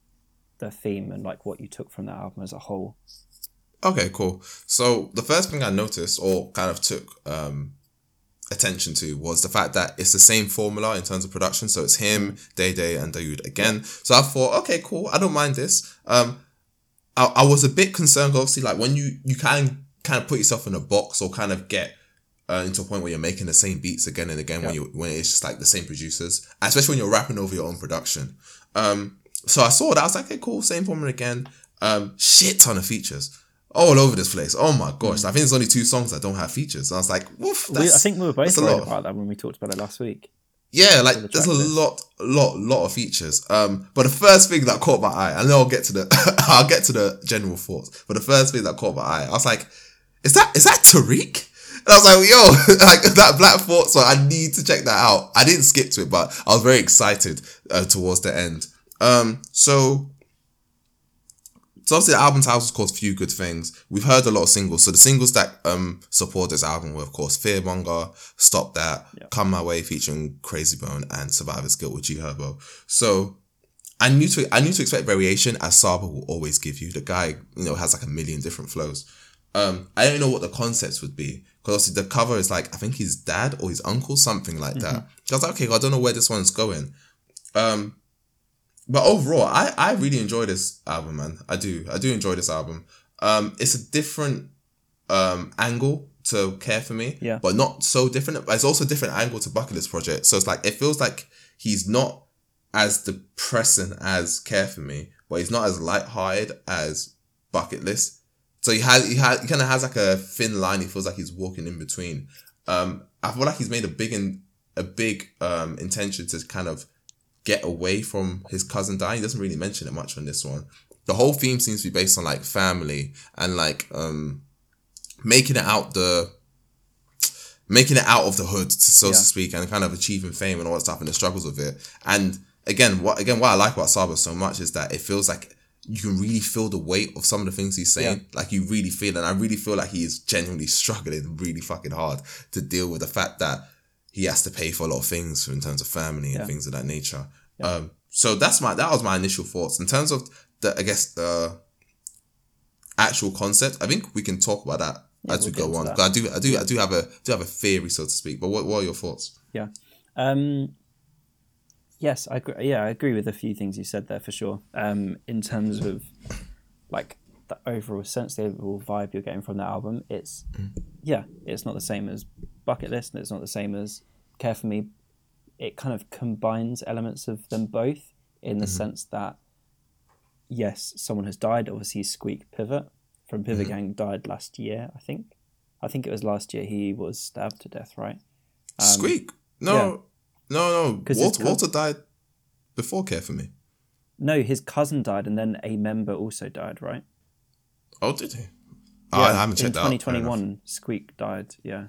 the theme and like what you took from that album as a whole. okay, cool. So the first thing I noticed or kind of took um attention to was the fact that it's the same formula in terms of production. So it's him, Day Day, and Daoud again. So I thought, okay, cool. I don't mind this. Um, I, I was a bit concerned, obviously, like when you you can kind of put yourself in a box or kind of get uh, into a point where you're making the same beats again and again when you when it's just like the same producers, especially when you're rapping over your own production. Um, so I saw that I was like, okay, cool, same formula again. Um, shit ton of features all over this place. Oh my gosh, I think there's only two songs that don't have features. And I was like, woof. We, I think we were both worried lot. about that when we talked about it last week. Yeah, like the there's a list. lot, lot, lot of features. Um, but the first thing that caught my eye, and then I'll get to the, I'll get to the general thoughts. But the first thing that caught my eye, I was like, is that is that Tariq? I was like, yo, like that Black Thought song, I need to check that out. I didn't skip to it, but I was very excited uh, towards the end. Um, so so obviously the album title is called Few Good Things. We've heard a lot of singles. So the singles that um support this album were of course Fearmonger, Stop That, Come My Way featuring Krayzie Bone and Survivor's Guilt with G Herbo. So I knew to I knew to expect variation as Saba will always give you. The guy, you know, has like a million different flows. Um, I don't know what the concepts would be. Because the cover is like I think his dad or his uncle, something like that. So I was like, okay, I don't know where this one's going. Um but overall, I, I really enjoy this album, man. I do. I do enjoy this album. Um, it's a different um angle to Care for Me, Yeah. but not so different. But it's also a different angle to Bucket List Project. So it's like it feels like he's not as depressing as Care for Me, but he's not as light-hearted as Bucket List. So he has he has he kind of has like a thin line. He feels like he's walking in between. Um, I feel like he's made a big in, a big um intention to kind of get away from his cousin dying. He doesn't really mention it much on this one. The whole theme seems to be based on like family and like um making it out the making it out of the hood, so Yeah. to speak, and kind of achieving fame and all that stuff and the struggles of it. And again, what again what I like about Saba so much is that it feels like you can really feel the weight of some of the things he's saying. Like you really feel, and I really feel like he is genuinely struggling really fucking hard to deal with the fact that he has to pay for a lot of things in terms of family and Yeah. things of that nature. Um, so that's my that was my initial thoughts in terms of the I guess the actual concept. I think we can talk about that Yeah, as we we'll go on. I do I do I do have a do have a theory so to speak. But what, what are your thoughts? Yeah. Um, yes, I agree. Yeah, I agree with a few things you said there for sure. Um, in terms of like the overall sense, the overall vibe you're getting from the album, it's yeah, it's not the same as Bucket List, and it's not the same as Care for Me. It kind of combines elements of them both in the sense that yes, someone has died. Obviously, Squeak Pivot from Pivot Gang died last year. I think. I think it was last year. He was stabbed to death. Right. Squeak? No, Um. No, no. Walter, co- Walter died before Care for Me. No, his cousin died, and then a member also died, right? Oh, did he? Oh, I haven't in checked that. out. Fair 2021, Squeak died. Yeah,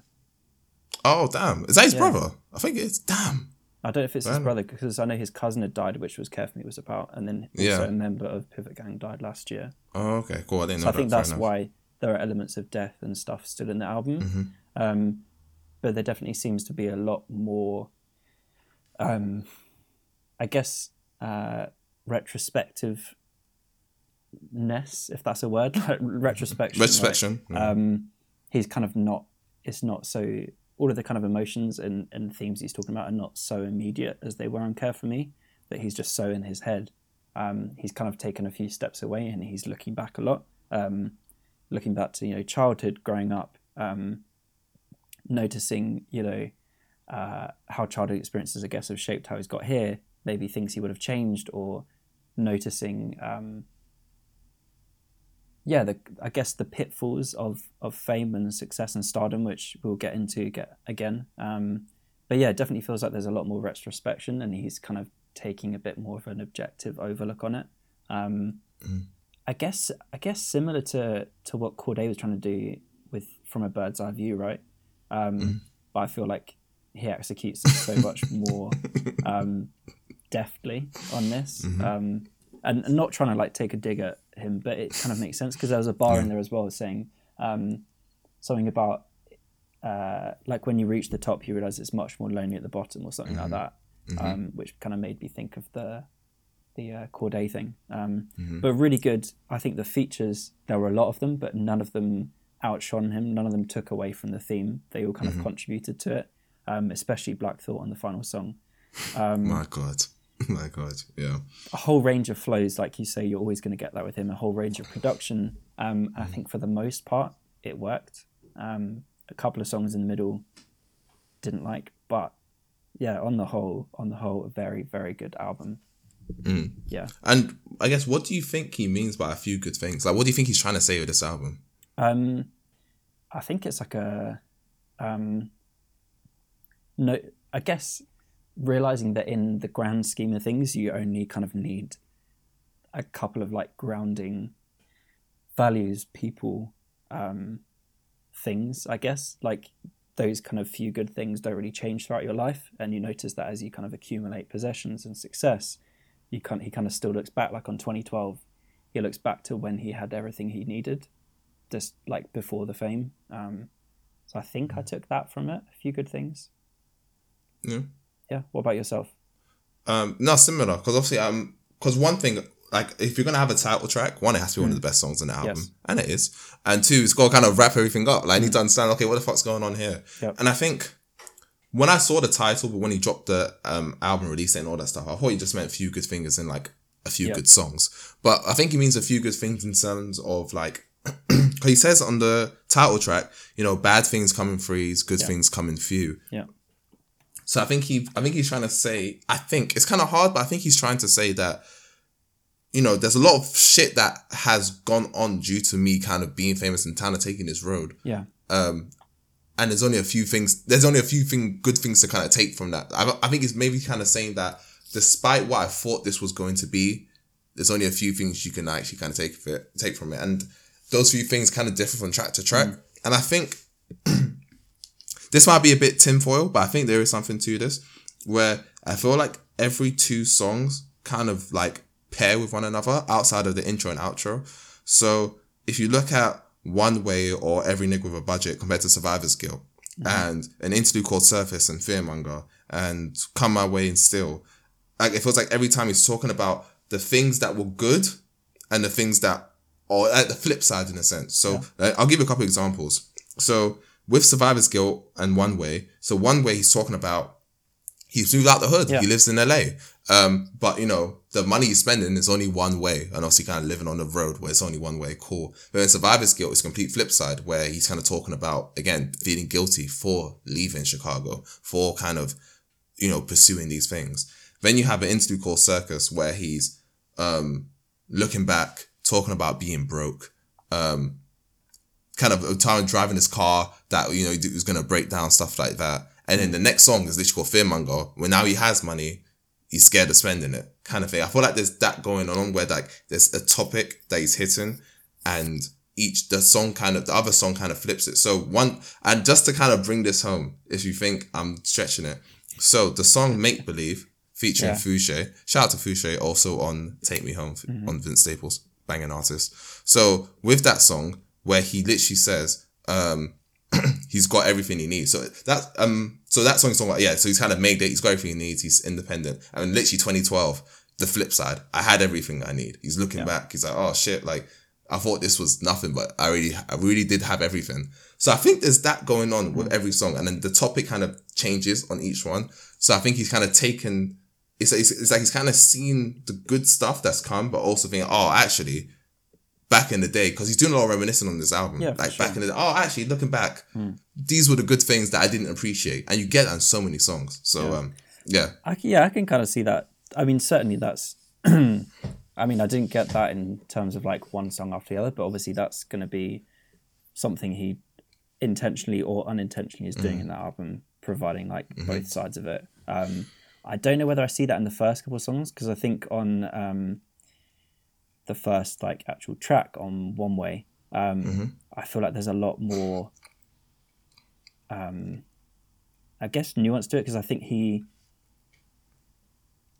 Oh, damn. Is that his Yeah. brother? I think it's damn. I don't know if it's Fair his brother because I know his cousin had died, which was Care for Me was about, and then also Yeah. a member of Pivot Gang died last year. Oh, okay, cool. I didn't know I think that's why there are elements of death and stuff still in the album. Mm-hmm. Um, but there definitely seems to be a lot more, um, I guess, uh, retrospective ness, if that's a word, like retrospection. Retrospection. Mm. um, he's kind of not it's not so all of the kind of emotions and, and themes he's talking about are not so immediate as they were on care for me that he's just so in his head um, he's kind of taken a few steps away and he's looking back a lot Um, looking back to you know childhood, growing up, um, noticing you know uh, how childhood experiences, I guess, have shaped how he's got here. Maybe things he would have changed, or noticing, um, yeah, the I guess the pitfalls of of fame and success and stardom, which we'll get into get again. Um, but yeah, it definitely feels like there's a lot more retrospection, and he's kind of taking a bit more of an objective overlook on it. Um, Mm. I guess I guess similar to to what Cordae was trying to do with from a bird's eye view, right? Um, Mm. But I feel like he executes it so much more um, deftly on this, Mm-hmm. um, and, and not trying to like take a dig at him, but it kind of makes sense because there was a bar in there as well saying um, something about uh, like when you reach the top, you realize it's much more lonely at the bottom, or something Mm-hmm. like that, um, which kind of made me think of the the uh, Cordae thing. Um, Mm-hmm. But really good. I think the features there were a lot of them, but none of them outshone him. None of them took away from the theme. They all kind Mm-hmm. of contributed to it, um, especially Black Thought on the final song. Um, My God. My God. Yeah. a whole range of flows, like you say, you're always going to get that with him. A whole range of production. Um, I think for the most part, it worked. Um, a couple of songs in the middle didn't like, but yeah, on the whole, on the whole, a very very good album. Mm. Yeah. And I guess what do you think he means by a few good things? Like, what do you think he's trying to say with this album? Um, I think it's like a, um, no, I guess realizing that in the grand scheme of things, you only kind of need a couple of like grounding values, people, um, things. I guess like those kind of few good things don't really change throughout your life, and you notice that as you kind of accumulate possessions and success, you can he kind of still looks back like on 2012. He looks back to when he had everything he needed just like before the fame. Um, so I think I took that from it. A few good things. Yeah. Yeah. What about yourself? Um, no, similar. Because obviously, um, because one thing, like, if you're gonna have a title track, one, it has to be one of the best songs on the album, Yes. and it is. And two, it's got to kind of wrap everything up. Like, I need to understand, okay, what the fuck's going on here? Yep. And I think when I saw the title, but when he dropped the um album release and all that stuff, I thought he just meant a few good fingers and like a few Yep. good songs. But I think he means a few good things in terms of like he says on the title track, you know, bad things come in threes, good Yeah. things come in few. Yeah. So I think he, I think he's trying to say, I think it's kind of hard, but I think he's trying to say that, you know, there's a lot of shit that has gone on due to me kind of being famous and kind of taking this road. Yeah. Um, and there's only a few things, there's only a few thing, good things to kind of take from that. I, I think it's maybe kind of saying that despite what I thought this was going to be, there's only a few things you can actually kind of take of it, take from it. And those few things kind of differ from track to track. And I think this might be a bit tinfoil, but I think there is something to this where I feel like every two songs kind of like pair with one another outside of the intro and outro. So if you look at One Way or Every Nigga with a Budget compared to Survivor's Guilt and an interlude called Circus and Fearmonger and Come My Way and Still, like it feels like every time he's talking about the things that were good and the things that or at the flip side in a sense. So uh, I'll give you a couple examples. So with Survivor's Guilt and One Way, so One Way he's talking about he's moved out the hood. Yeah. He lives in LA. Um, but you know, the money he's spending is only one way, and obviously kind of living on the road where it's only one way. Cool. But in Survivor's Guilt, it's complete flip side where he's kind of talking about again feeling guilty for leaving Chicago, for kind of you know pursuing these things. Then you have an interlude called Circus where he's um looking back, talking about being broke, um, kind of time driving his car that you know he was gonna break down stuff like that. And then the next song is literally called Fearmonger, where now he has money, he's scared of spending it, kind of thing. I feel like there's that going on where like there's a topic that he's hitting, and each the song kind of the other song kind of flips it. So one and just to kind of bring this home, if you think I'm stretching it, so the song Make Believe featuring Yeah. Foushee, shout out to Foushee also on Take Me Home mm-hmm. on Vince Staples, banging artist. So with that song where he literally says, um, he's got everything he needs. So that um so that song's talking about yeah, so he's kind of made it, he's got everything he needs, he's independent. And literally 2012, the flip side, I had everything I need. He's looking back, he's like, oh shit, like I thought this was nothing, but I really I really did have everything. So I think there's that going on with every song, and then the topic kind of changes on each one. So I think he's kind of taken. It's, it's, it's like he's kind of seen the good stuff that's come, but also thinking, oh, actually, back in the day because he's doing a lot of reminiscing on this album. Yeah, like sure. back in the day. Oh, actually, looking back, Hmm. these were the good things that I didn't appreciate, and you get that in so many songs. So, Yeah. um, yeah, I can, yeah, I can kind of see that. I mean, certainly that's. I mean, I didn't get that in terms of like one song after the other, but obviously that's going to be something he intentionally or unintentionally is doing in that album, providing like both sides of it. Um, I don't know whether I see that in the first couple of songs because I think on um, the first like actual track on One Way, um, I feel like there's a lot more. Um, I guess nuance to it because I think he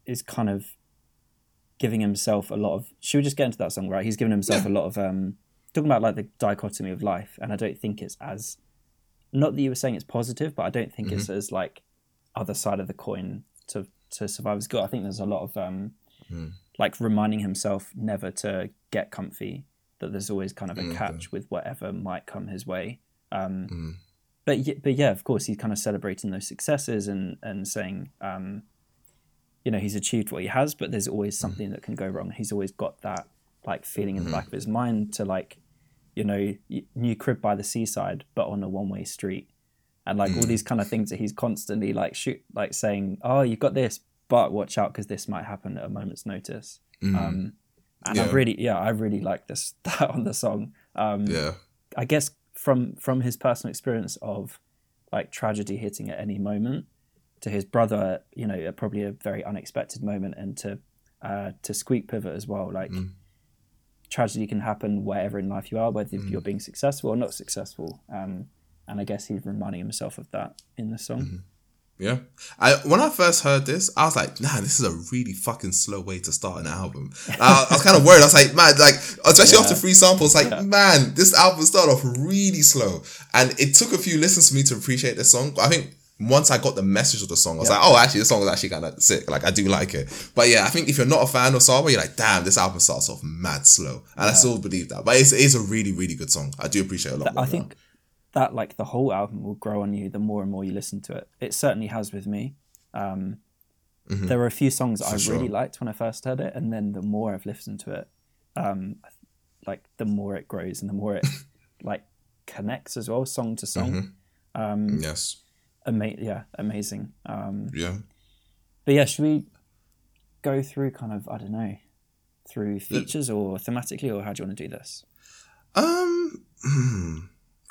is kind of giving himself a lot of. Should we just get into that song, right? He's giving himself a lot of um, talking about like the dichotomy of life, and I don't think it's as not that you were saying it's positive, but I don't think it's as like other side of the coin to to Survivor's Guilt. I think there's a lot of um, like reminding himself never to get comfy. That there's always kind of a mm, catch with whatever might come his way. Um, mm. But but yeah, of course, he's kind of celebrating those successes and and saying, um, you know, he's achieved what he has, but there's always mm. something that can go wrong. He's always got that like feeling in the mm-hmm. back of his mind to like, you know, new crib by the seaside, but on a one way street, and like all these kind of things that he's constantly like shoot like saying, oh, you've got this, but watch out because this might happen at a moment's notice. Um, and I really, yeah, I really like this that on the song. Um, yeah, I guess from from his personal experience of like tragedy hitting at any moment to his brother, you know, at probably a very unexpected moment, and to uh, to Squeak Pivot as well. Like tragedy can happen wherever in life you are, whether you're being successful or not successful. Um, and I guess he's reminding himself of that in the song. Yeah. I when I first heard this, I was like, nah, this is a really fucking slow way to start an album. I, I was kind of worried. I was like, man, like especially Yeah. after three samples, like man, this album started off really slow, and it took a few listens for me to appreciate the song. I think. Once I got the message of the song, I was like, "Oh, actually, the song is actually kind of sick. Like, I do like it." But yeah, I think if you're not a fan of Saba, you're like, "Damn, this album starts off mad slow," and I still believe that. But it's, it's a really, really good song. I do appreciate it a lot. I think that like the whole album will grow on you the more and more you listen to it. It certainly has with me. Um, There were a few songs I sure. really liked when I first heard it, and then the more I've listened to it, um, like the more it grows and the more it like connects as well, song to song. yes, Ama- yeah, amazing. Um, yeah. but yeah, should we go through kind of I don't know through features or thematically, or how do you want to do this? Um, hmm.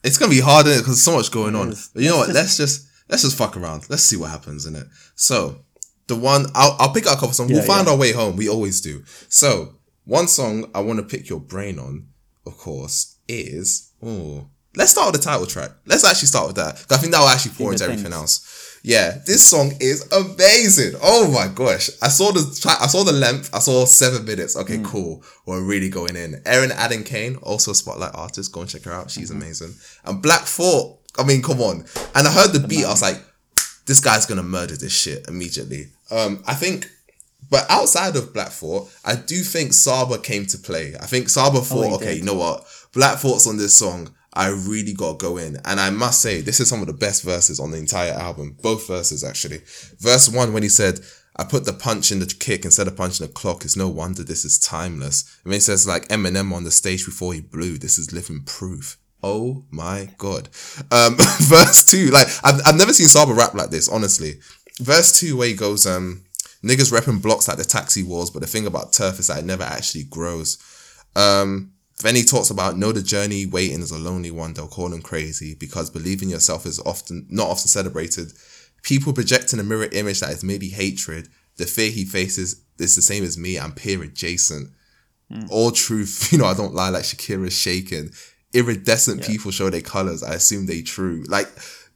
It's gonna be hard in it because so much going on. But you know what? Let's just let's just fuck around. Let's see what happens in it. So the one I'll I'll pick out a couple songs. we'll find yeah. our way home. We always do. So one song I want to pick your brain on, of course, is oh. Let's start with the title track. Let's actually start with that. I think that will actually pour into everything else. Yeah, this song is amazing. Oh my gosh. I saw the I saw the length. I saw seven minutes. Okay, Mm. cool. We're really going in. Eryn Allen Kane, also a spotlight artist. Go and check her out. She's Mm-hmm. amazing. And Black Thought. I mean, come on. And I heard the beat. I was like, this guy's gonna murder this shit immediately. Um, I think. But outside of Black Thought, I do think Saba came to play. I think Saba thought, Oh, okay, did. you know what? Black Thought's on this song. I really got to go in. And I must say, this is some of the best verses on the entire album. Both verses, actually. Verse one, when he said, I put the punch in the kick instead of punching the clock. It's no wonder this is timeless. And he says, like Eminem on the stage before he blew, this is living proof. Oh my god. Um, verse two, like, I've, I've never seen Saba rap like this, honestly. Verse two, where he goes, um, niggas repping blocks like the taxi wars, but the thing about turf is that it never actually grows. Um, then he talks about know the journey waiting is a lonely one. They'll call him crazy because believing yourself is often not often celebrated. People projecting a mirror image that is maybe hatred. The fear he faces is the same as me. I'm peer adjacent. Hmm. All truth, you know, I don't lie like Shakira's shaking. Iridescent people show their colors. I assume they true. Like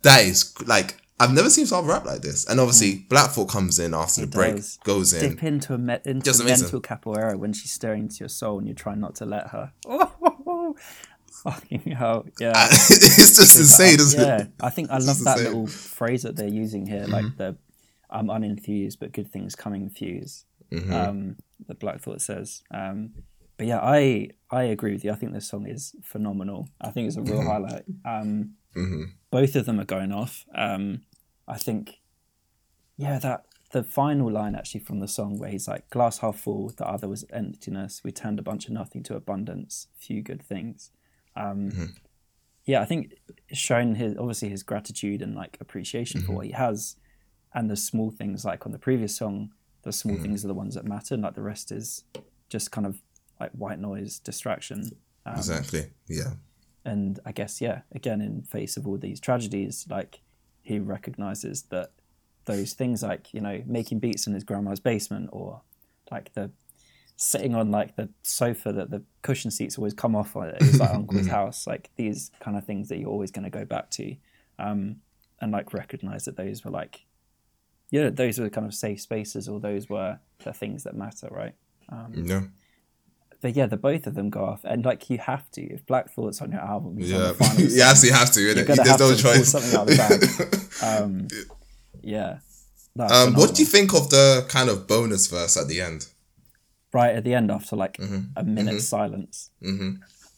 that is like I've never seen someone rap like this. And obviously, Black Thought comes in after the break, does. goes in. Dip into a me- into Just a amazing. mental capoeira when she's staring into your soul and you're trying not to let her. Fucking hell, yeah. it's just insane, isn't it? yeah, it? I think I love that insane. little phrase that they're using here, like the "I'm unenthused, but good things coming fuse." Um, that Black Thought says. Um, but yeah, I I agree with you. I think this song is phenomenal. I think it's a real highlight. Um, Both of them are going off. Um, I think, yeah, that the final line actually from the song where he's like, "Glass half full, the other was emptiness. We turned a bunch of nothing to abundance. Few good things." Um, Yeah, I think shown his obviously his gratitude and like appreciation for what he has, and the small things like on the previous song, the small things are the ones that matter, and like the rest is just kind of like white noise distraction. Um, Exactly. Yeah. and I guess yeah, again in face of all these tragedies, like he recognizes that those things like you know making beats in his grandma's basement or like the sitting on like the sofa that the cushion seats always come off on at his like uncle's house, like these kind of things that you're always going to go back to, um, and like recognize that those were like yeah, those were kind of safe spaces or those were the things that matter, right? Yeah. But yeah, the both of them go off, and like you have to. If Black Thoughts on your album is on Yeah. the final you actually have to. innit? you're gonna There's have no to choice. something out of the bag. Um, yeah. Um, what do you think of the kind of bonus verse at the end? Right at the end, after like Mm-hmm. a minute's silence,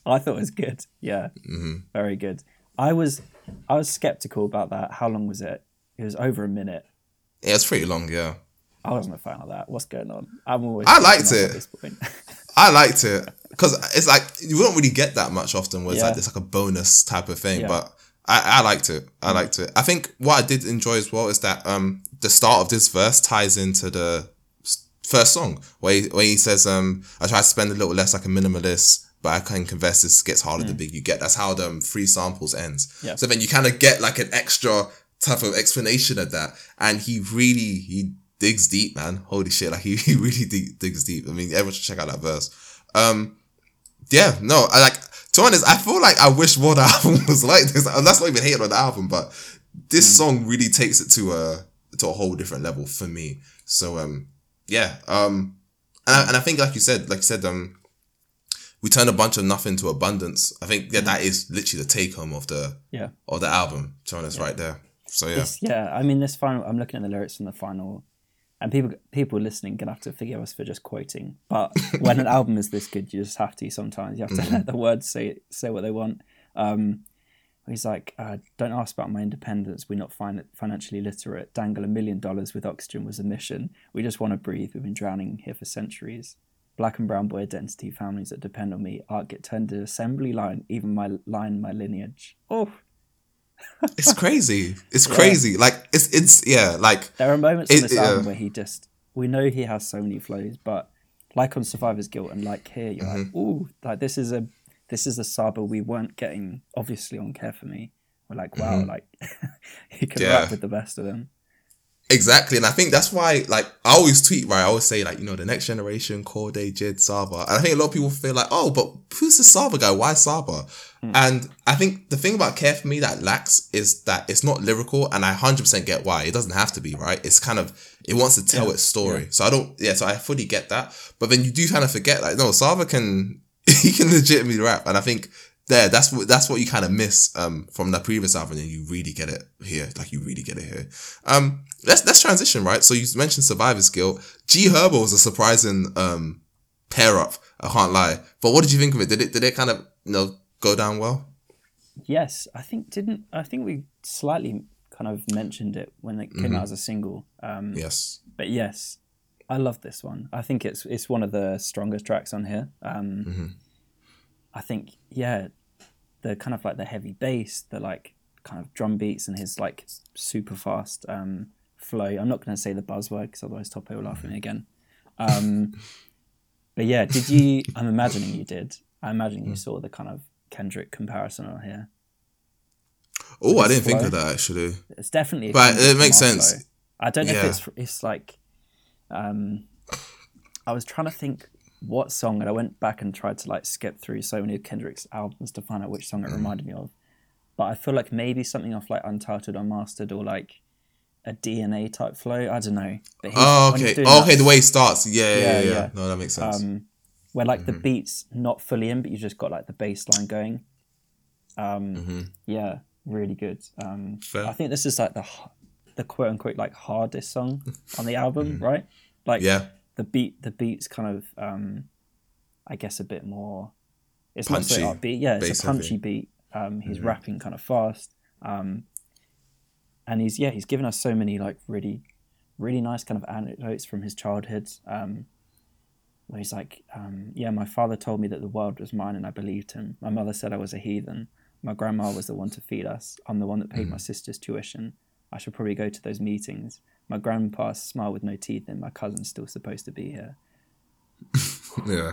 I thought it was good. Yeah, Mm-hmm. very good. I was, I was skeptical about that. How long was it? It was over a minute. Yeah, it's pretty long. Yeah, I wasn't a fan of that. What's going on? I'm always. I liked it. At this point. I liked it because it's like you don't really get that much often. Where it's Yeah. like it's like a bonus type of thing, Yeah. but. I, I liked it. I liked it. I think what I did enjoy as well is that um the start of this verse ties into the first song where he, where he says um I try to spend a little less like a minimalist, but I can confess this gets harder the bigger you get. That's how the um, three samples ends. Mm. Yeah. So then you kind of get like an extra type of explanation of that, and he really he digs deep, man. Holy shit! Like he, he really dig, digs deep. I mean, everyone should check out that verse. Um, yeah, no, I like to be honest, I feel like I wish more the album was like this. And that's not even hating on the album, but this song really takes it to a to a whole different level for me. So um yeah. Um and I, and I think like you said, like you said, um we turn a bunch of nothing to abundance. I think yeah, that is literally the take home of the yeah. of the album. To be honest, right there. So yeah. It's, yeah, I mean, this final. I'm looking at the lyrics from the final, and people people listening gonna have to forgive us for just quoting. But when an album is this good, you just have to. Sometimes you have to let the words say say what they want. Um, he's like, uh, "Don't ask about my independence. We're not fin- financially literate. Dangle a million dollars with oxygen was a mission. We just want to breathe. We've been drowning here for centuries." Black and brown boy identity families that depend on me. Art get turned to assembly line. Even my line, my lineage. Oh, It's crazy. It's crazy. Like it's it's yeah, like There are moments in this yeah. album where he just we know he has so many flows, but like on Survivor's Guilt and like here, you're like, Mm-hmm. ooh, like this is a this is a Saba we weren't getting obviously on Care for Me. We're like, wow, like he can Mm-hmm. Yeah. rap with the best of them. Exactly, and I think that's why, like, I always tweet, right? I always say, like, you know, the next generation, Cordae, Jid, Saba, and I think a lot of people feel like, oh, but who's the Saba guy? Why Saba? Hmm. And I think the thing about Care for Me that lacks is that it's not lyrical, and I hundred percent get why. It doesn't have to be, right? It's kind of it wants to tell its story. So I don't, yeah. So I fully get that, but then you do kind of forget, like, no, Saba can he can legitimately rap, and I think. There, that's what that's what you kind of miss um, from the previous album, and you really get it here. Like you really get it here. Um, let's let's transition right. So you mentioned Survivor's Guilt. G Herbo was a surprising um pair up. I can't lie. But what did you think of it? Did it did it kind of you know go down well? Yes, I think didn't I think we slightly kind of mentioned it when it came out as a single. Um, Yes. but yes, I love this one. I think it's it's one of the strongest tracks on here. Um, I think yeah, the kind of like the heavy bass, the like kind of drum beats, and his like super fast um, flow. I'm not going to say the buzzword because otherwise Tope will laugh at me again. Um, but yeah, did you? I'm imagining you did. I imagine you saw the kind of Kendrick comparison on here. Oh, I didn't think of that actually. It's definitely, But it makes sense. flow. I don't know Yeah. if it's it's like, um, I was trying to think what song, and I went back and tried to like skip through so many of Kendrick's albums to find out which song it Mm. reminded me of. But I feel like maybe something off like Untitled, Unmastered, or like a DNA type flow. I don't know. But he's- Oh, okay. Oh, that, okay, the way it starts. Yeah, yeah, Yeah, yeah. yeah. No, that makes sense. um, where like the Mm-hmm. beats not fully in, but you just got like the bass line going. Um, Yeah, really good. Um, Mm-hmm. Fair. I think this is like the the quote unquote like hardest song on the album, right? Like Mm-hmm. yeah. The beat, the beats kind of, um, I guess, a bit more. It's not so Punchy, upbeat. Yeah, it's a punchy. Mm-hmm. beat. Um, he's rapping kind of fast, um, and he's yeah he's given us so many like really really nice kind of anecdotes from his childhood. Um, where he's like, um, "Yeah, my father told me that the world was mine, and I believed him. My mother said I was a heathen. My grandma was the one to feed us. I'm the one that paid my sister's tuition. I should probably go to those meetings. My grandpa smiled with no teeth, and my cousin's still supposed to be here." Yeah.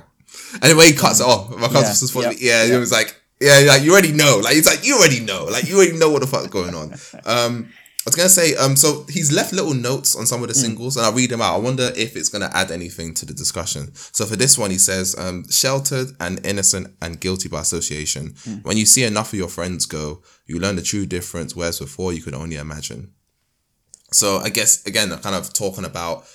And the he cuts it off, my cousin Yeah, was supposed to be, yep, yeah, it was like, yeah, like you already know, like it's like you already know, like you already know what the fuck's going on. Um, I was gonna say, um, so he's left little notes on some of the singles, and I'll read them out. I wonder if it's gonna add anything to the discussion. So for this one, he says, um, "Sheltered and innocent and guilty by association. When you see enough of your friends go, you learn the true difference. Whereas before, you could only imagine." So I guess again, kind of talking about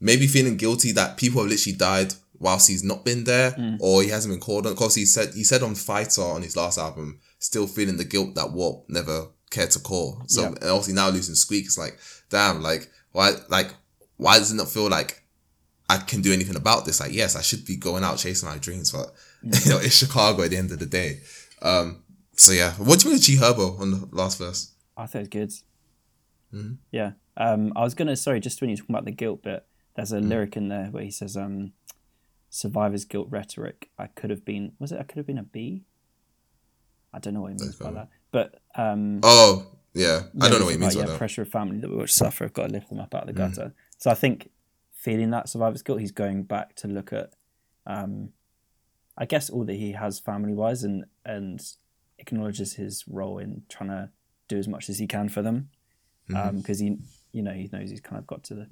maybe feeling guilty that people have literally died whilst he's not been there or he hasn't been called on. Because he said he said on Fighter on his last album, still feeling the guilt that Walt never cared to call. So Yeah. obviously now losing Squeak, it's like, damn, like why like why does it not feel like I can do anything about this? Like, yes, I should be going out chasing my dreams, but you know, it's Chicago at the end of the day. Um, so yeah, what do you think of G Herbo on the last verse? I thought it was good. Mm-hmm. Yeah. Um, I was gonna sorry, just when you're talking about the guilt bit, there's a Mm. lyric in there where he says, um, "Survivor's guilt rhetoric. I could have been. Was it? I could have been a bee. I don't know what he means by that. But um, Oh yeah, I don't know what he means yeah, pressure of family that we will suffer. I've got to lift them up out of the Mm. gutter. So I think feeling that survivor's guilt, he's going back to look at, um, I guess all that he has family wise, and and acknowledges his role in trying to do as much as he can for them, Mm-hmm. because he you know he knows he's kind of got to,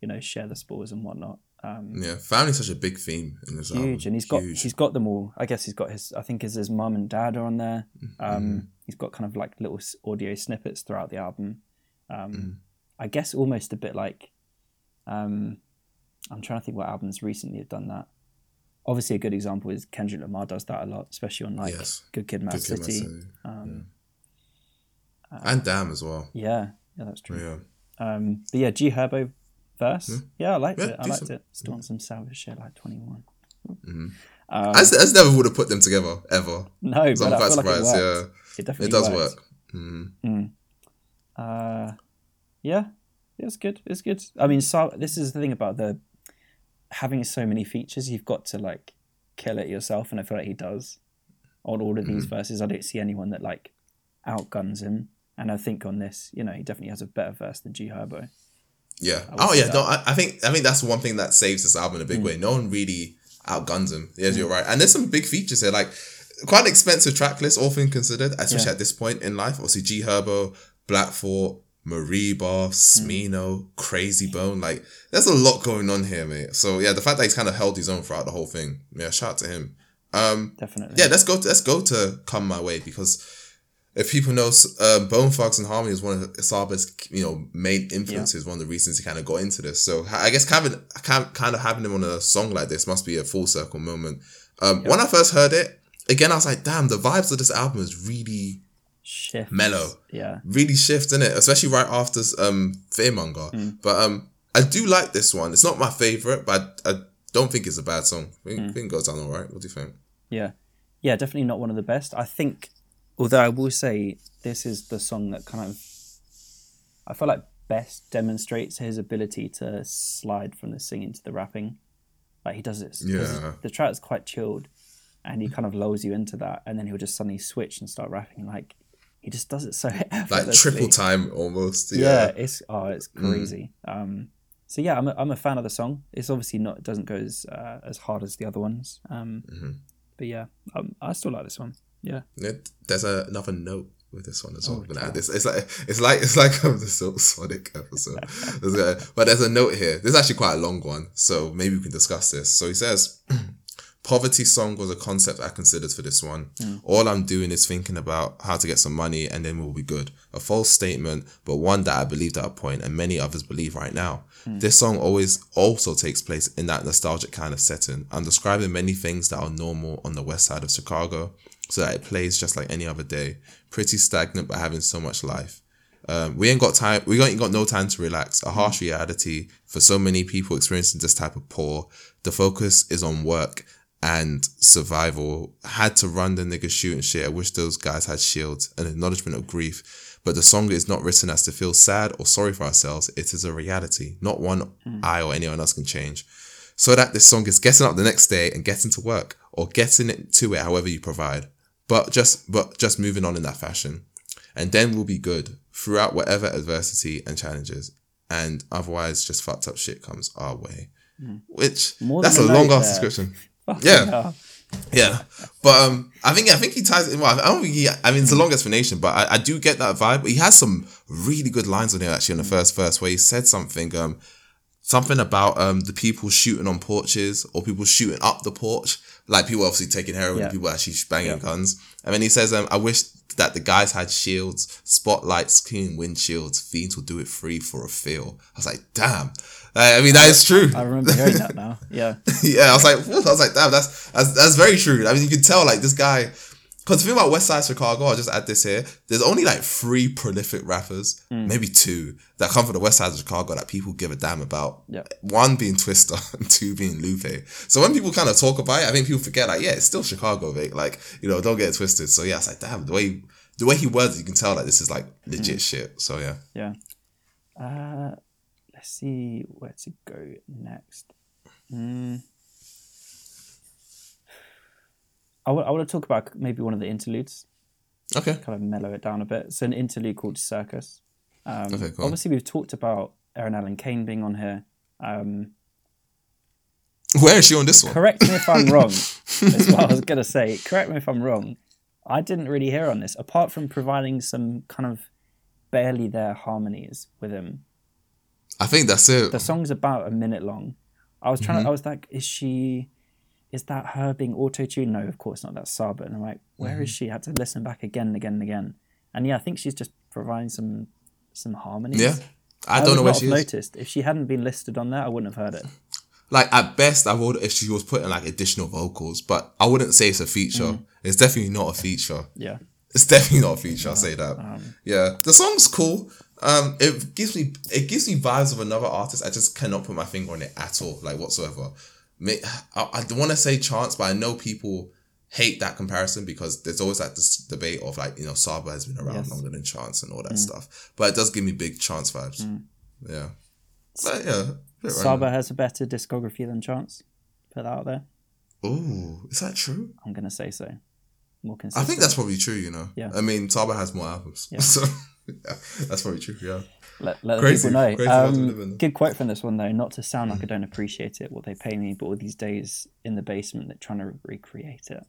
you know, share the spoils and whatnot. Um, Yeah, family's such a big theme in this album. huge, and he's got Huge. he's got them all. I guess he's got his. I think his his mum and dad are on there. Mm-hmm. Um, He's got kind of like little audio snippets throughout the album. Um, Mm-hmm. I guess almost a bit like. Um, I'm trying to think what albums recently have done that. Obviously, a good example is Kendrick Lamar does that a lot, especially on like Yes. Good Kid, Mad Good Kid, Mad City. City. Um, and Damn as well. yeah, yeah, that's true. Yeah. Um, but yeah, G Herbo verse. Hmm? Yeah, I liked Yeah, it. I liked it. Still on some salvage shit like 21. Mm-hmm. Um, I just never would have put them together ever. No, So but I'm I quite feel like it surprised. yeah, It definitely it does work. Mm-hmm. Mm. Uh, yeah, it's good. It's good. I mean, so this is the thing about the having so many features. You've got to like kill it yourself, and I feel like he does on all of Mm-hmm. these verses. I don't see anyone that like outguns him, and I think on this, you know, he definitely has a better verse than G Herbo. Yeah. Oh yeah. that. No, I, I think I think that's one thing that saves this album in a Mm. big way. No one really outguns him. Yes, you're right. And there's some big features here, like quite an expensive track list, all things considered, especially Yeah. at this point in life. Obviously, G Herbo, Black Thought, Mereba, Smino, Krayzie Bone. Like, there's a lot going on here, mate. So yeah, the fact that he's kind of held his own throughout the whole thing. Yeah, shout out to him. Um, Definitely. yeah, let's go. To, let's go to "Come My Way" because if people know, um, Bone Thugs-n-Harmony is one of Saba's you know main influences. One of the reasons he kind of got into this. So I guess having kind of having him on a song like this must be a full circle moment. Um, When I first heard it, again, I was like, "Damn, the vibes of this album is really Shift. mellow." Yeah. really shift in it, especially right after um Fearmonger. Mm. But um, I do like this one. It's not my favorite, but I, I don't think it's a bad song. I think, Mm. I think it goes down all right. What do you think? Yeah. Yeah, definitely not one of the best. I think, although I will say this is the song that kind of, I feel like best demonstrates his ability to slide from the singing to the rapping. Like he does it. Yeah. The track is quite chilled and he kind of lulls you into that and then he'll just suddenly switch and start rapping. Like he just does it so Like triple time almost. Yeah, Yeah. Mm. it's oh, it's crazy. Um, so yeah, I'm a, I'm a fan of the song. It's obviously not it doesn't go as uh, as hard as the other ones. Um, Mm-hmm. but yeah, um, I still like this one. Yeah, It- There's a, another note with this one as well. Oh, this. It's like it's like it's like um, the Silk Sonic episode. There's a- but there's a note here. This is actually quite a long one, so maybe we can discuss this. So he says, "Poverty song was a concept I considered for this one. All I'm doing is thinking about how to get some money, and then we'll be good. A false statement, but one that I believed at a point, and many others believe right now. This song always also takes place in that nostalgic kind of setting. I'm describing many things that are normal on the west side of Chicago." So that it plays just like any other day. Pretty stagnant, but having so much life. Um, we ain't got time. We ain't got no time to relax. A harsh reality for so many people experiencing this type of poor. The focus is on work and survival. Had to run the nigga shooting shit. I wish those guys had shields. An acknowledgement of grief. but the song is not written as to feel sad or sorry for ourselves. It is a reality, not one I or anyone else can change. So that this song is getting up the next day and getting to work or getting it to it however you provide. But just but just moving on in that fashion. And then we'll be good throughout whatever adversity and challenges. And otherwise just fucked up shit comes our way. Which More that's a long ass description. Yeah. hell. Yeah, but um, I think I think he ties it. Well, I don't think he. I mean, it's a long explanation, but I, I do get that vibe. He has some really good lines on here actually in the first verse where he said something um, something about um the people shooting on porches or people shooting up the porch, like people obviously taking heroin, Yeah. people actually banging guns, and then he says um, I wish that the guys had shields, spotlights, clean windshields. Fiends will do it free for a feel. I was like, damn. I I mean, that is true. I remember hearing that now. Yeah. yeah, I was like? I was like, damn, that's that's that's very true. I mean, you can tell like this guy. Because the thing about West Side Chicago, I'll just add this here. There's only like three prolific rappers, maybe two, that come from the West Side of Chicago that people give a damn about. Yeah. One being Twista and two being Lupe. So when people kind of talk about it, I think people forget like, yeah, it's still Chicago, mate. Like, you know, don't get it twisted. So yeah, it's like, damn, the way the way he words, it, you can tell like this is like legit shit. So yeah. Yeah. Uh, let's see where to go next. Mm. I want, to talk about maybe one of the interludes, Okay. kind of mellow it down a bit. It's an interlude called Circus. Um, Okay, cool. Obviously, we've talked about Eryn Allen Kane being on here. Um, Where is she on this one? correct me if I'm wrong. That's what I was going to say. Correct me if I'm wrong. I didn't really hear on this, apart from providing some kind of barely there harmonies with him. I think that's it. the song's about a minute long. I was Mm-hmm. trying to, I was like, is she, is that her being auto tuned? No, of course not. That's Saba. And I'm like, where is Mm-hmm. she? I had to listen back again and again and again. And yeah, I think she's just providing some, some harmonies. yeah. I, I don't know where she is. noticed. If she hadn't been listed on there, I wouldn't have heard it. like at best I would if she was putting like additional vocals, but I wouldn't say it's a feature. Mm. It's definitely not a feature. Yeah. It's definitely not a feature. I'll say that. Um, yeah, the song's cool. Um, it gives me it gives me vibes of another artist. I just cannot put my finger on it at all, like whatsoever. I, I don't want to say Chance, but I know people hate that comparison because there's always that this debate of like you know Saba has been around Yes. longer than Chance and all Mm. that stuff. But it does give me big Chance vibes. Yeah, but yeah. Saba has a better discography than Chance. Put that out there. Oh, is that true? I'm going to say so. More I think that's probably true, you know. Yeah. I mean, Saba has more albums. Yeah. So yeah, that's probably true, yeah. let, let the Crazy- people know. crazy Um, good quote from this one though. Not to sound Mm. like I don't appreciate it, what they pay me, but all these days in the basement, they're trying to recreate it.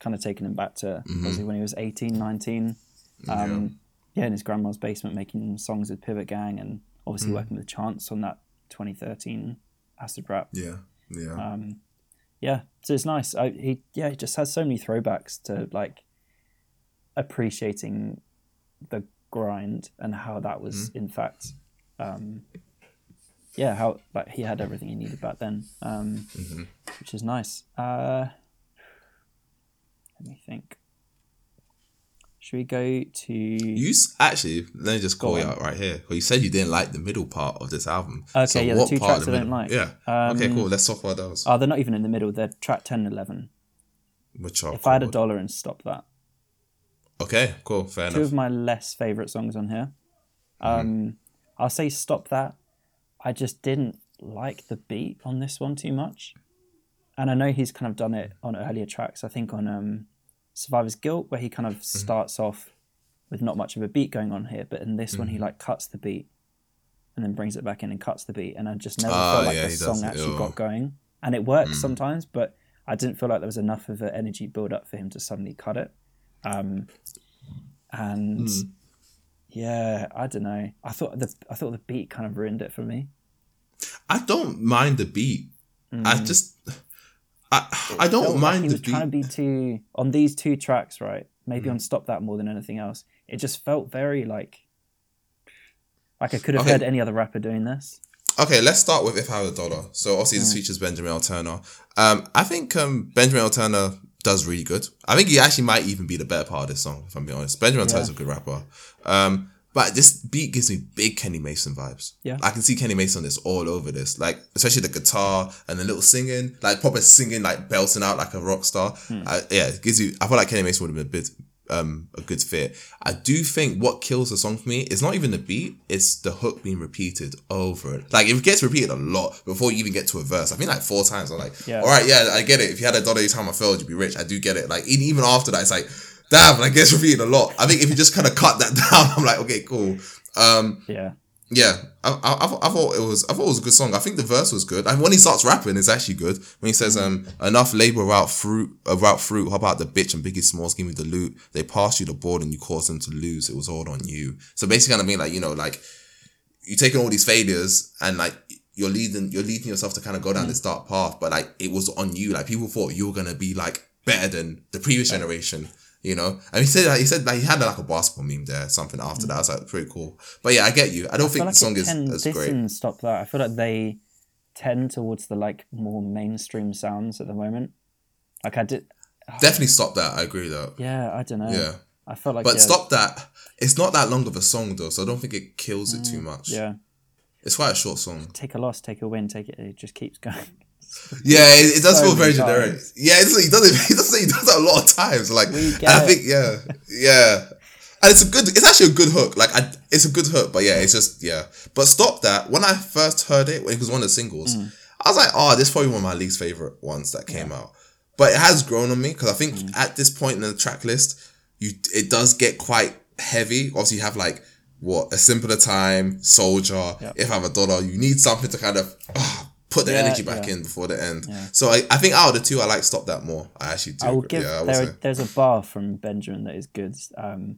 Kind of taking him back to Mm-hmm. when he was 18, 19. Um, yeah. in his grandma's basement, making songs with Pivot Gang, and Mm. obviously working with Chance on that 2013 acid rap. Yeah. Yeah. Um, yeah, so it's nice. I, he yeah, he just has so many throwbacks to like appreciating the grind and how that was in fact, um, yeah, how like he had everything he needed back then, um, which is nice. Uh, let me think. Should we go to? You actually, let me just call you out right here. Well, you said you didn't like the middle part of this album. Okay, yeah, the two tracks I don't like. Yeah. okay, Um, cool. Let's talk about those. Oh, they're not even in the middle. They're track 10 and 11. Which are If I had a dollar and stop that. Okay, cool. Fair two enough. of my less favorite songs on here. Mm-hmm. Um, I'll say stop that. I just didn't like the beat on this one too much, and I know he's kind of done it on earlier tracks. I think on um, Survivor's Guilt, where he kind Mm-hmm. of starts off with not much of a beat going on here, but in this one he Mm-hmm. like cuts the beat and then brings it back in and cuts the beat, and I just never Ah, felt like yeah, the song actually got going. And it works Mm. sometimes, but I didn't feel like there was enough of an energy build up for him to suddenly cut it. Um, and Hmm. yeah, I don't know. I thought the I thought the beat kind of ruined it for me. I don't mind the beat. I just, I, I Mm. Don't like mind he the was beat. Mm. trying to be too on these two tracks, right? Maybe on Stop That more than anything else. It just felt very like like I could have Okay. heard any other rapper doing this. Okay, let's start with If I Had a Dollar. So obviously Mm. this features Benjamin Earl Turner. Um, I think um, Benjamin Earl Turner does really good. I think he actually might even be the better part of this song, if I'm being honest. Benjamin. Turner's a good rapper. Um, but this beat gives me big Kenny Mason vibes. Yeah. I can see Kenny Mason on this all over this. Like, especially the guitar and the little singing, like proper singing, like belting out like a rock star. Hmm. Uh, yeah, it gives you, I feel like Kenny Mason would have been a bit, um a good fit. I do think what kills the song for me is not even the beat; it's the hook being repeated over. Like if it gets repeated a lot before you even get to a verse, I think like four times. I'm like, Yeah. all right, yeah, I get it. If you had a dollar every time I failed, you'd be rich. I do get it. Like even after that, it's like, damn, like gets repeated a lot. I think if you just kind of cut that down, I'm like, okay, cool. Um, Yeah. Yeah, I, I, I, I thought it was I thought it was a good song. I think the verse was good. And when he starts rapping, it's actually good. When he says, "Um, enough labor route fruit, uh, route fruit. How about the bitch and Biggie Smalls give me the loot? They passed you the board and you caused them to lose. It was all on you." So basically, kind of mean like you know, like you taking all these failures and like you're leading you're leading yourself to kind of go down this dark path, but like it was on you. Like people thought you were gonna be like better than the previous generation. You know, and he said he said like he had like a basketball meme there, something after that. I was like, pretty cool. But yeah, I get you. I don't I think like the song is as great. stop that. I feel like they tend towards the like more mainstream sounds at the moment. Like I did, Definitely stop that. I agree though. yeah. I don't know. Yeah. I felt like But yeah, stop that. It's not that long of a song though, so I don't think it kills it too much. Mm, Yeah, It's quite a short song. take a loss, take a win, take it. It just keeps going. Yeah, it, it does So feel very generic. times. Yeah, it's, he does it. He does it. He does it a lot of times. Like, I think yeah, yeah, and it's a good. It's actually a good hook. Like, I, it's a good hook, but yeah, it's just yeah. But stop that. When I first heard it, when it was one of the singles, Mm. I was like, oh, this is probably one of my least favorite ones that came out. But it has grown on me because I think Mm. at this point in the track list, you it does get quite heavy. Obviously, you have like what a simpler time, soldier. If I have a dollar, you need something to kind of ah, put the Yeah, energy back yeah. in before the end. Yeah. So I, I think out of the two, I like stop that more. I actually do. I will give. yeah, I there, there's a bar from Benjamin that is good. Um,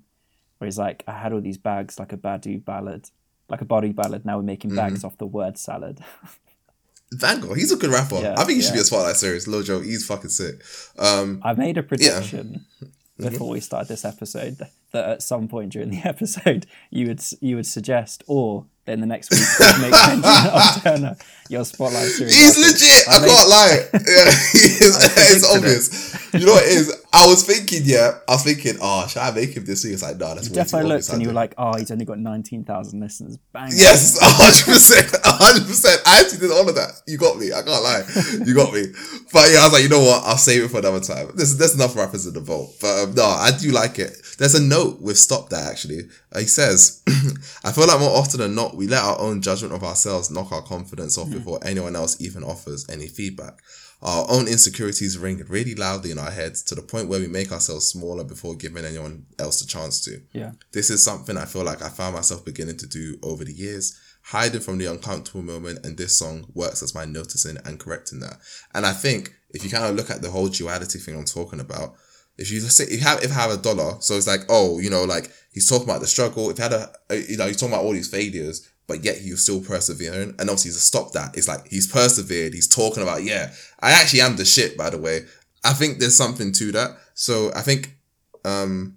where he's like, I had all these bags like a Badu ballad, like a Badu ballad. Now we're making Mm-hmm. bags off the word salad. Van Gogh, he's a good rapper. I think he should be a spotlight series. Lojo, he's fucking sick. Um, I made a prediction Mm-hmm. before we started this episode that, that at some point during the episode you would you would suggest or then the next week make Benjamin Turner your spotlight series. He's legit. I, made- can't lie. Yeah, it's obvious. You know what it is? I was thinking, yeah, I was thinking, oh, should I make him this week? It's like, no, that's Defo obvious. looked I and you were like, oh, he's only got nineteen thousand listeners. Bang. Yes, hundred percent, hundred percent. I actually did all of that. You got me. I can't lie. You got me. But yeah, I was like, you know what? I'll save it for another time. There's there's enough rappers in the vote. But um, no, I do like it. There's a note with stop that actually. He says, I feel like more often than not, we let our own judgment of ourselves knock our confidence off hmm. before anyone else even offers any feedback. Our own insecurities ring really loudly in our heads to the point where we make ourselves smaller before giving anyone else a chance to. Yeah. This is something I feel like I found myself beginning to do over the years, hiding from the uncomfortable moment, and this song works as my noticing and correcting that. And I think if you kind of look at the whole duality thing I'm talking about, if you say if you have if have a dollar, so it's like oh you know like he's talking about the struggle. If you had a a- you know he's talking about all these failures, but yet he was still persevering. And obviously to stop that, it's like he's persevered. He's talking about yeah, I actually am the shit. By the way, I think there's something to that. So I think um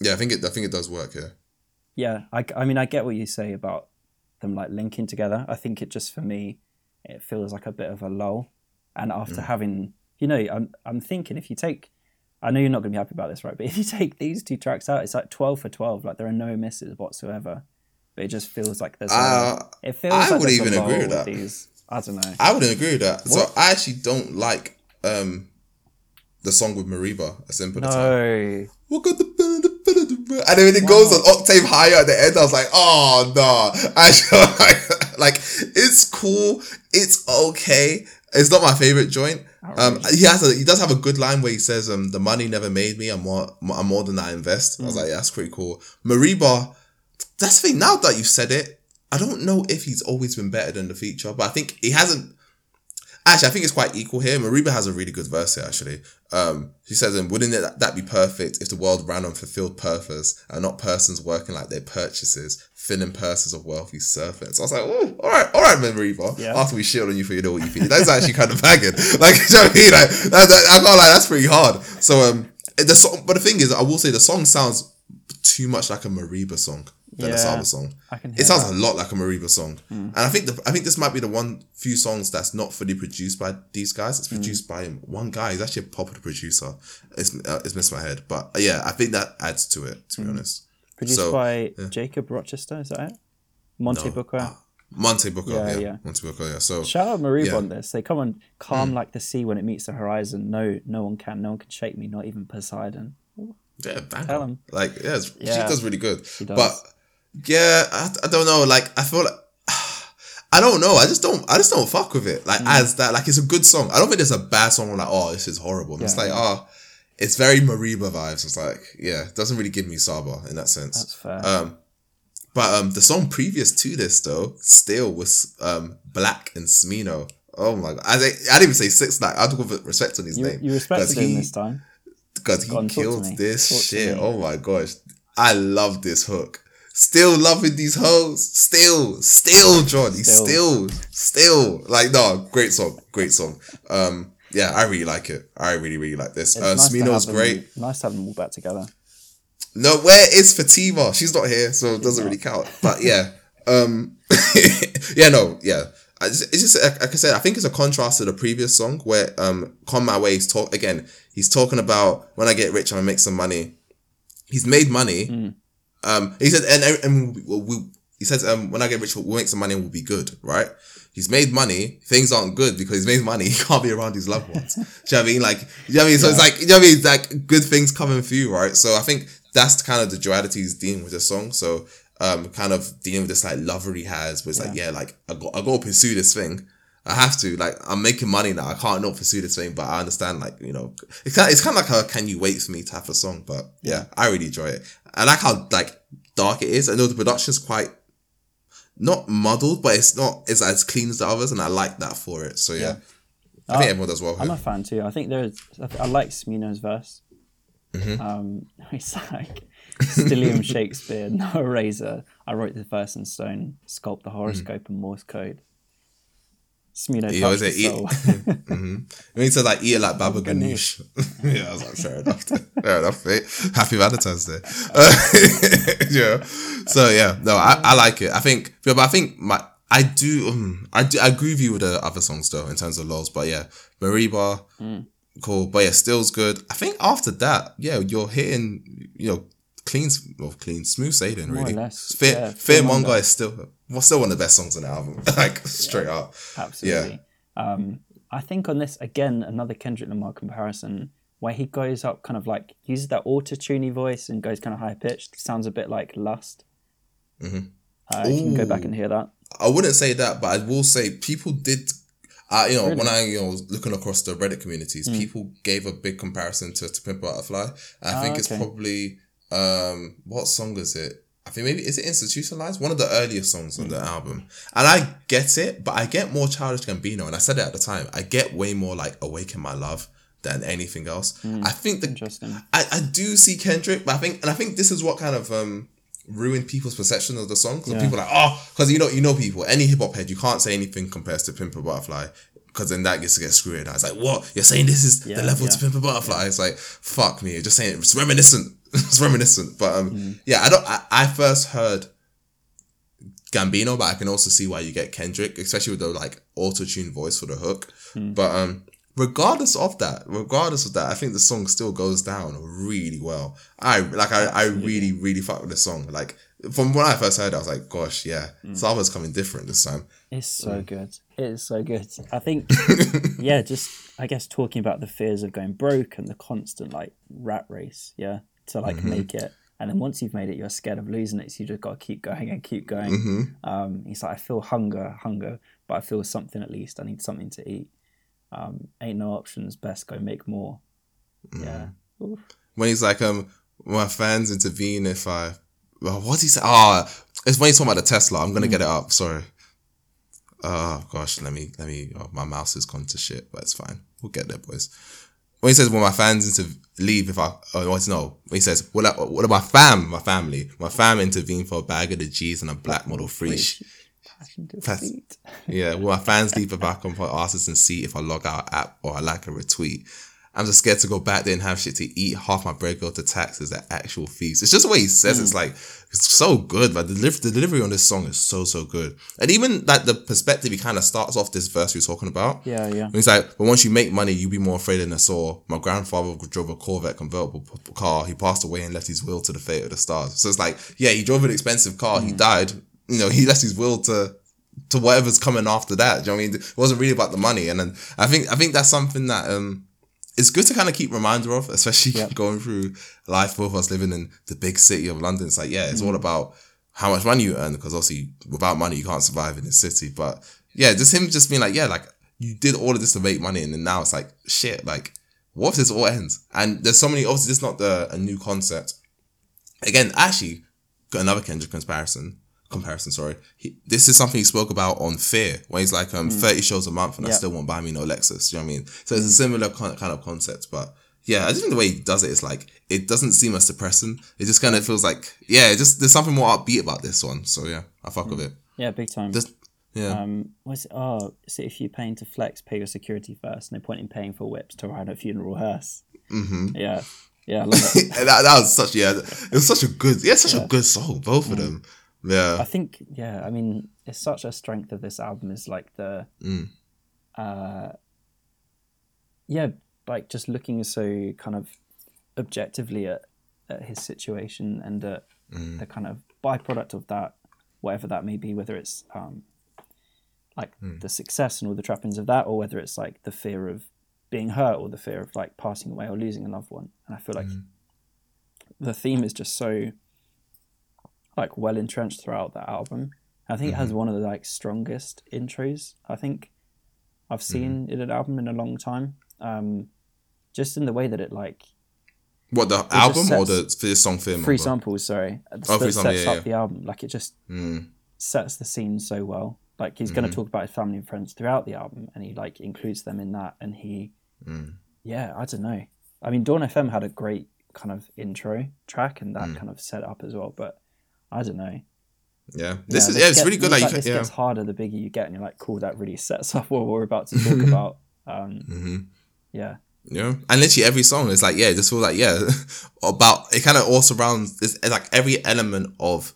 yeah, I think it I think it does work here. Yeah, I, I mean, I get what you say about them like linking together. I think it just for me, it feels like a bit of a lull. And Mm. after having, you know, I'm I'm thinking if you take, I know you're not going to be happy about this, right? But if you take these two tracks out, it's like twelve for twelve. Like there are no misses whatsoever. But it just feels like there's. Uh, a, it feels I like would even agree with that. These, I don't know. I wouldn't agree with that. So I actually don't like um the song with Mereba, a simple time. No. What got the and then it goes an octave higher at the end, I was like, oh no. Actually, like, like it's cool, it's okay. It's not my favorite joint. Um, he has a he does have a good line where he says, "Um, the money never made me. I'm more I'm more than I invest." I was like, yeah, that's pretty cool. Mereba, that's the thing. Now that you've said it, I don't know if he's always been better than the feature, but I think he hasn't. Actually, I think it's quite equal here. Mereba has a really good verse here, actually. Um, she says, and wouldn't it, that be perfect if the world ran on fulfilled purpose and not persons working like their purchases, filling purses of wealthy servants? I was like, oh, all right, all right, Mereba. Yeah. After we shit on you for you know what you think. That's actually kind of banging. Like, you know what I mean? Like, that, that, I can't lie, that's pretty hard. So, um, the song, but the thing is, I will say the song sounds too much like a Mereba song than a Saba song. I can hear It sounds that. a lot like a Mereba song, and I think the, I think this might be the one few songs that's not fully produced by these guys. It's produced by one guy. He's actually a popular producer. It's uh, it's missed my head, but uh, yeah, I think that adds to it. To be honest, Produced So, by Jacob Rochester, is that it? Monte No. Booker. Ah, Monte Booker, Yeah, yeah, yeah. Monte Booker, yeah. So Shout out Mereba Yeah. on this. They come on calm like the sea when it meets the horizon. No, no one can, no one can shake me, not even Poseidon. Yeah, banger. Tell 'em. Like, yeah, it's- she does really good. does. But yeah, I, I don't know. Like, I feel like I don't know. I just don't. I just don't fuck with it. Mm. Like as that. Like it's a good song. I don't think there's a bad song. where like, oh, this is horrible. It's Yeah. like, oh, it's very Mereba vibes. It's like, yeah, it doesn't really give me Saba in that sense. That's fair. Um, but um, the song previous to this though, still was um 6LACK and Smino. Oh my god! I, I didn't even say six. Like I had to give respect on his you, name. you respected him he- this time. because he on, killed this Talk shit. Oh my gosh, I love this hook. Still loving these hoes. Still, still, Johnny. Still. Still, still. Like no, great song, great song. Um, yeah, I really like it. I really, really like this. It's Uh, nice Smino's them- great. Nice to have them all back together. No, where is Fatima? She's not here, so it doesn't really count. But yeah, um, yeah, no, yeah. It's just like I said. I think it's a contrast to the previous song where um, "Come My Way" is talk again. He's talking about when I get rich, I'm gonna make some money. He's made money. Um, he said, and and, we, we, he says, um, when I get rich, we'll make some money and we'll be good, right? He's made money. Things aren't good because he's made money. He can't be around his loved ones. Do you know what I mean? Like, you know what I mean? So it's like, you know what I mean? It's like good things coming for you, right? So I think that's kind of the duality he's dealing with the song. So, um, kind of dealing with this like lover he has, but it's like, yeah, like I got, I got to pursue this thing. I have to, like, I'm making money now. I can't not pursue this thing, but I understand, like, you know, it's kind of, it's kind of like a "Can you wait for me" type of song. But yeah, I really enjoy it. I like how like dark it is. I know the production's quite not muddled, but it's not it's as clean as the others, and I like that for it. So yeah, I think everyone does well. I'm a fan too. I think there's. I, like Smino's verse. Mm-hmm. Um, it's like Stillium Shakespeare, no eraser. I wrote the verse in stone, sculpt the horoscope and Morse code. Smino He always say, eat. mm-hmm. When he said like eat it like Baba Ganoush. yeah, I was like, fair enough. fair enough, mate. Happy Valentine's Day. Uh, yeah. So yeah, no, I, I like it. I think, but I think my I do um, I do I agree with you with the other songs though in terms of lows, but yeah, Mereba, Mm. cool. But yeah, still's good. I think after that, yeah, you're hitting, you know, clean, well, clean, smooth sailing. Really, Fear, yeah, Fear Fearmonger. Monger is still, well, still one of the best songs on the album. like straight up. Absolutely. Yeah. Um, I think on this again another Kendrick Lamar comparison where he goes up kind of like uses that auto tuney voice and goes kind of high pitched. Sounds a bit like Lust. Mm-hmm. Uh, you can go back and hear that. I wouldn't say that, but I will say people did. Uh, you know, when I you know was looking across the Reddit communities, people gave a big comparison to To Pimp a Butterfly. I Ah, think it's okay. probably um what song is it? I think maybe is it Institutionalized? One of the earliest songs on the album. And I get it, but I get more Childish Gambino, and I said it at the time. I get way more like Awaken My Love than anything else. I think the Interesting. I, I do see Kendrick, but I think and I think this is what kind of um ruined people's perception of the song. Because Yeah. people are like, oh, because you know you know people, any hip hop head, you can't say anything compares to Pimp a Butterfly. Because then that gets to get screwed. I was like, what? You're saying this is Yeah, the level yeah. to Pimp a Butterfly? It's like, fuck me. You're just saying it's reminiscent. it's reminiscent. But um, Mm-hmm. yeah, I don't. I, I first heard Gambino, but I can also see why you get Kendrick, especially with the like auto tune voice for the hook. Hmm. But um, regardless of that, regardless of that, I think the song still goes down really well. I like I, I really really fuck with the song. Like from when I first heard, it, I was like, gosh, yeah, Hmm. Saba's coming different this time. It's so good. It is so good. I think, yeah, just I guess talking about the fears of going broke and the constant like rat race, yeah, to like make it. And then once you've made it, you're scared of losing it, so you just got to keep going and keep going. Um, he's like, I feel hunger, hunger, but I feel something at least. I need something to eat. Um, ain't no options. Best go make more. Yeah. Oof. When he's like, um, my fans intervene if I, well, what's he say? Ah, it's when he's talking about the Tesla. I'm gonna get it up. Sorry. Oh gosh, let me let me. Oh, my mouse has gone to shit, but it's fine. We'll get there, boys. When he says, "When my fans into leave, if I," oh, what's no? When he says, "What? Uh, I- What about fam? My family? My fam intervene for a bag of the G's and a black model free." sh- Passion to Pass- feet. Yeah, will my fans leave it back on for asses and see if I log out app or I like a retweet? I'm just scared to go back there and have shit to eat. Half my bread go to taxes at actual fees. It's just the way he says it. it's like it's so good. Like the, the delivery on this song is so so good, and even like the perspective he kind of starts off this verse we're talking about. Yeah, yeah. He's like, but once you make money, you be more afraid than a saw. My grandfather drove a Corvette convertible car. He passed away and left his will to the fate of the stars. So it's like, yeah, he drove an expensive car. He died. You know, he left his will to to whatever's coming after that. Do you know what I mean? It wasn't really about the money. And then I think I think that's something that um it's good to kind of keep reminder of, especially going through life. Both of us living in the big city of London. It's like, yeah, it's all Mm. about how much money you earn because obviously without money you can't survive in this city. But yeah, just him just being like, yeah, like you did all of this to make money, and then now it's like, shit, like what if this all ends? And there's so many. Obviously, this is not the a new concept. Again, actually, got another Kendrick comparison. Comparison, sorry. He, this is something he spoke about on Fear, where he's like, um, 30 shows a month and I Mm. Still won't buy me no Lexus. Do you know what I mean? So it's a similar kind kind of concept, but yeah, I just think the way he does it is like, it doesn't seem as depressing. It just kind of feels like, yeah, just there's something more upbeat about this one. So yeah, I fuck with it. Yeah, big time. Just, yeah. Um, what's it? Oh, it if you're paying to flex, pay your security first. No point in paying for whips to ride a funeral hearse. Mm-hmm. Yeah, yeah, I that, that was such, yeah, it was such a good, yeah, such a good song, both of them. Yeah. I think, yeah, I mean, it's such a strength of this album is like the, Mm. uh, yeah, like just looking so kind of objectively at, at his situation and at Mm. the kind of byproduct of that, whatever that may be, whether it's um, like Mm. the success and all the trappings of that, or whether it's like the fear of being hurt or the fear of like passing away or losing a loved one. And I feel like Mm. the theme is just so like well entrenched throughout that album. I think it Mm-hmm. has one of the like strongest intros I think I've seen Mm-hmm. in an album in a long time. Um, just in the way that it like What, the album or the this song Fear free samples, sorry, Oh, free sets yeah, up yeah. the album. Like it just Mm. sets the scene so well. Like he's Mm-hmm. going to talk about his family and friends throughout the album, and he like includes them in that. And he, Mm. yeah, I don't know. I mean, Dawn FM had a great kind of intro track, and Mm. that kind of set up as well. But I don't know. Yeah. This is, this yeah, it's get- really good. Like, you like can, this yeah. gets harder the bigger you get, and you're like, cool, that really sets up what we're about to talk about. Um, hmm yeah, Yeah, and literally every song is like, yeah, just feel like, yeah, about it. Kind of all surrounds. It's, like every element of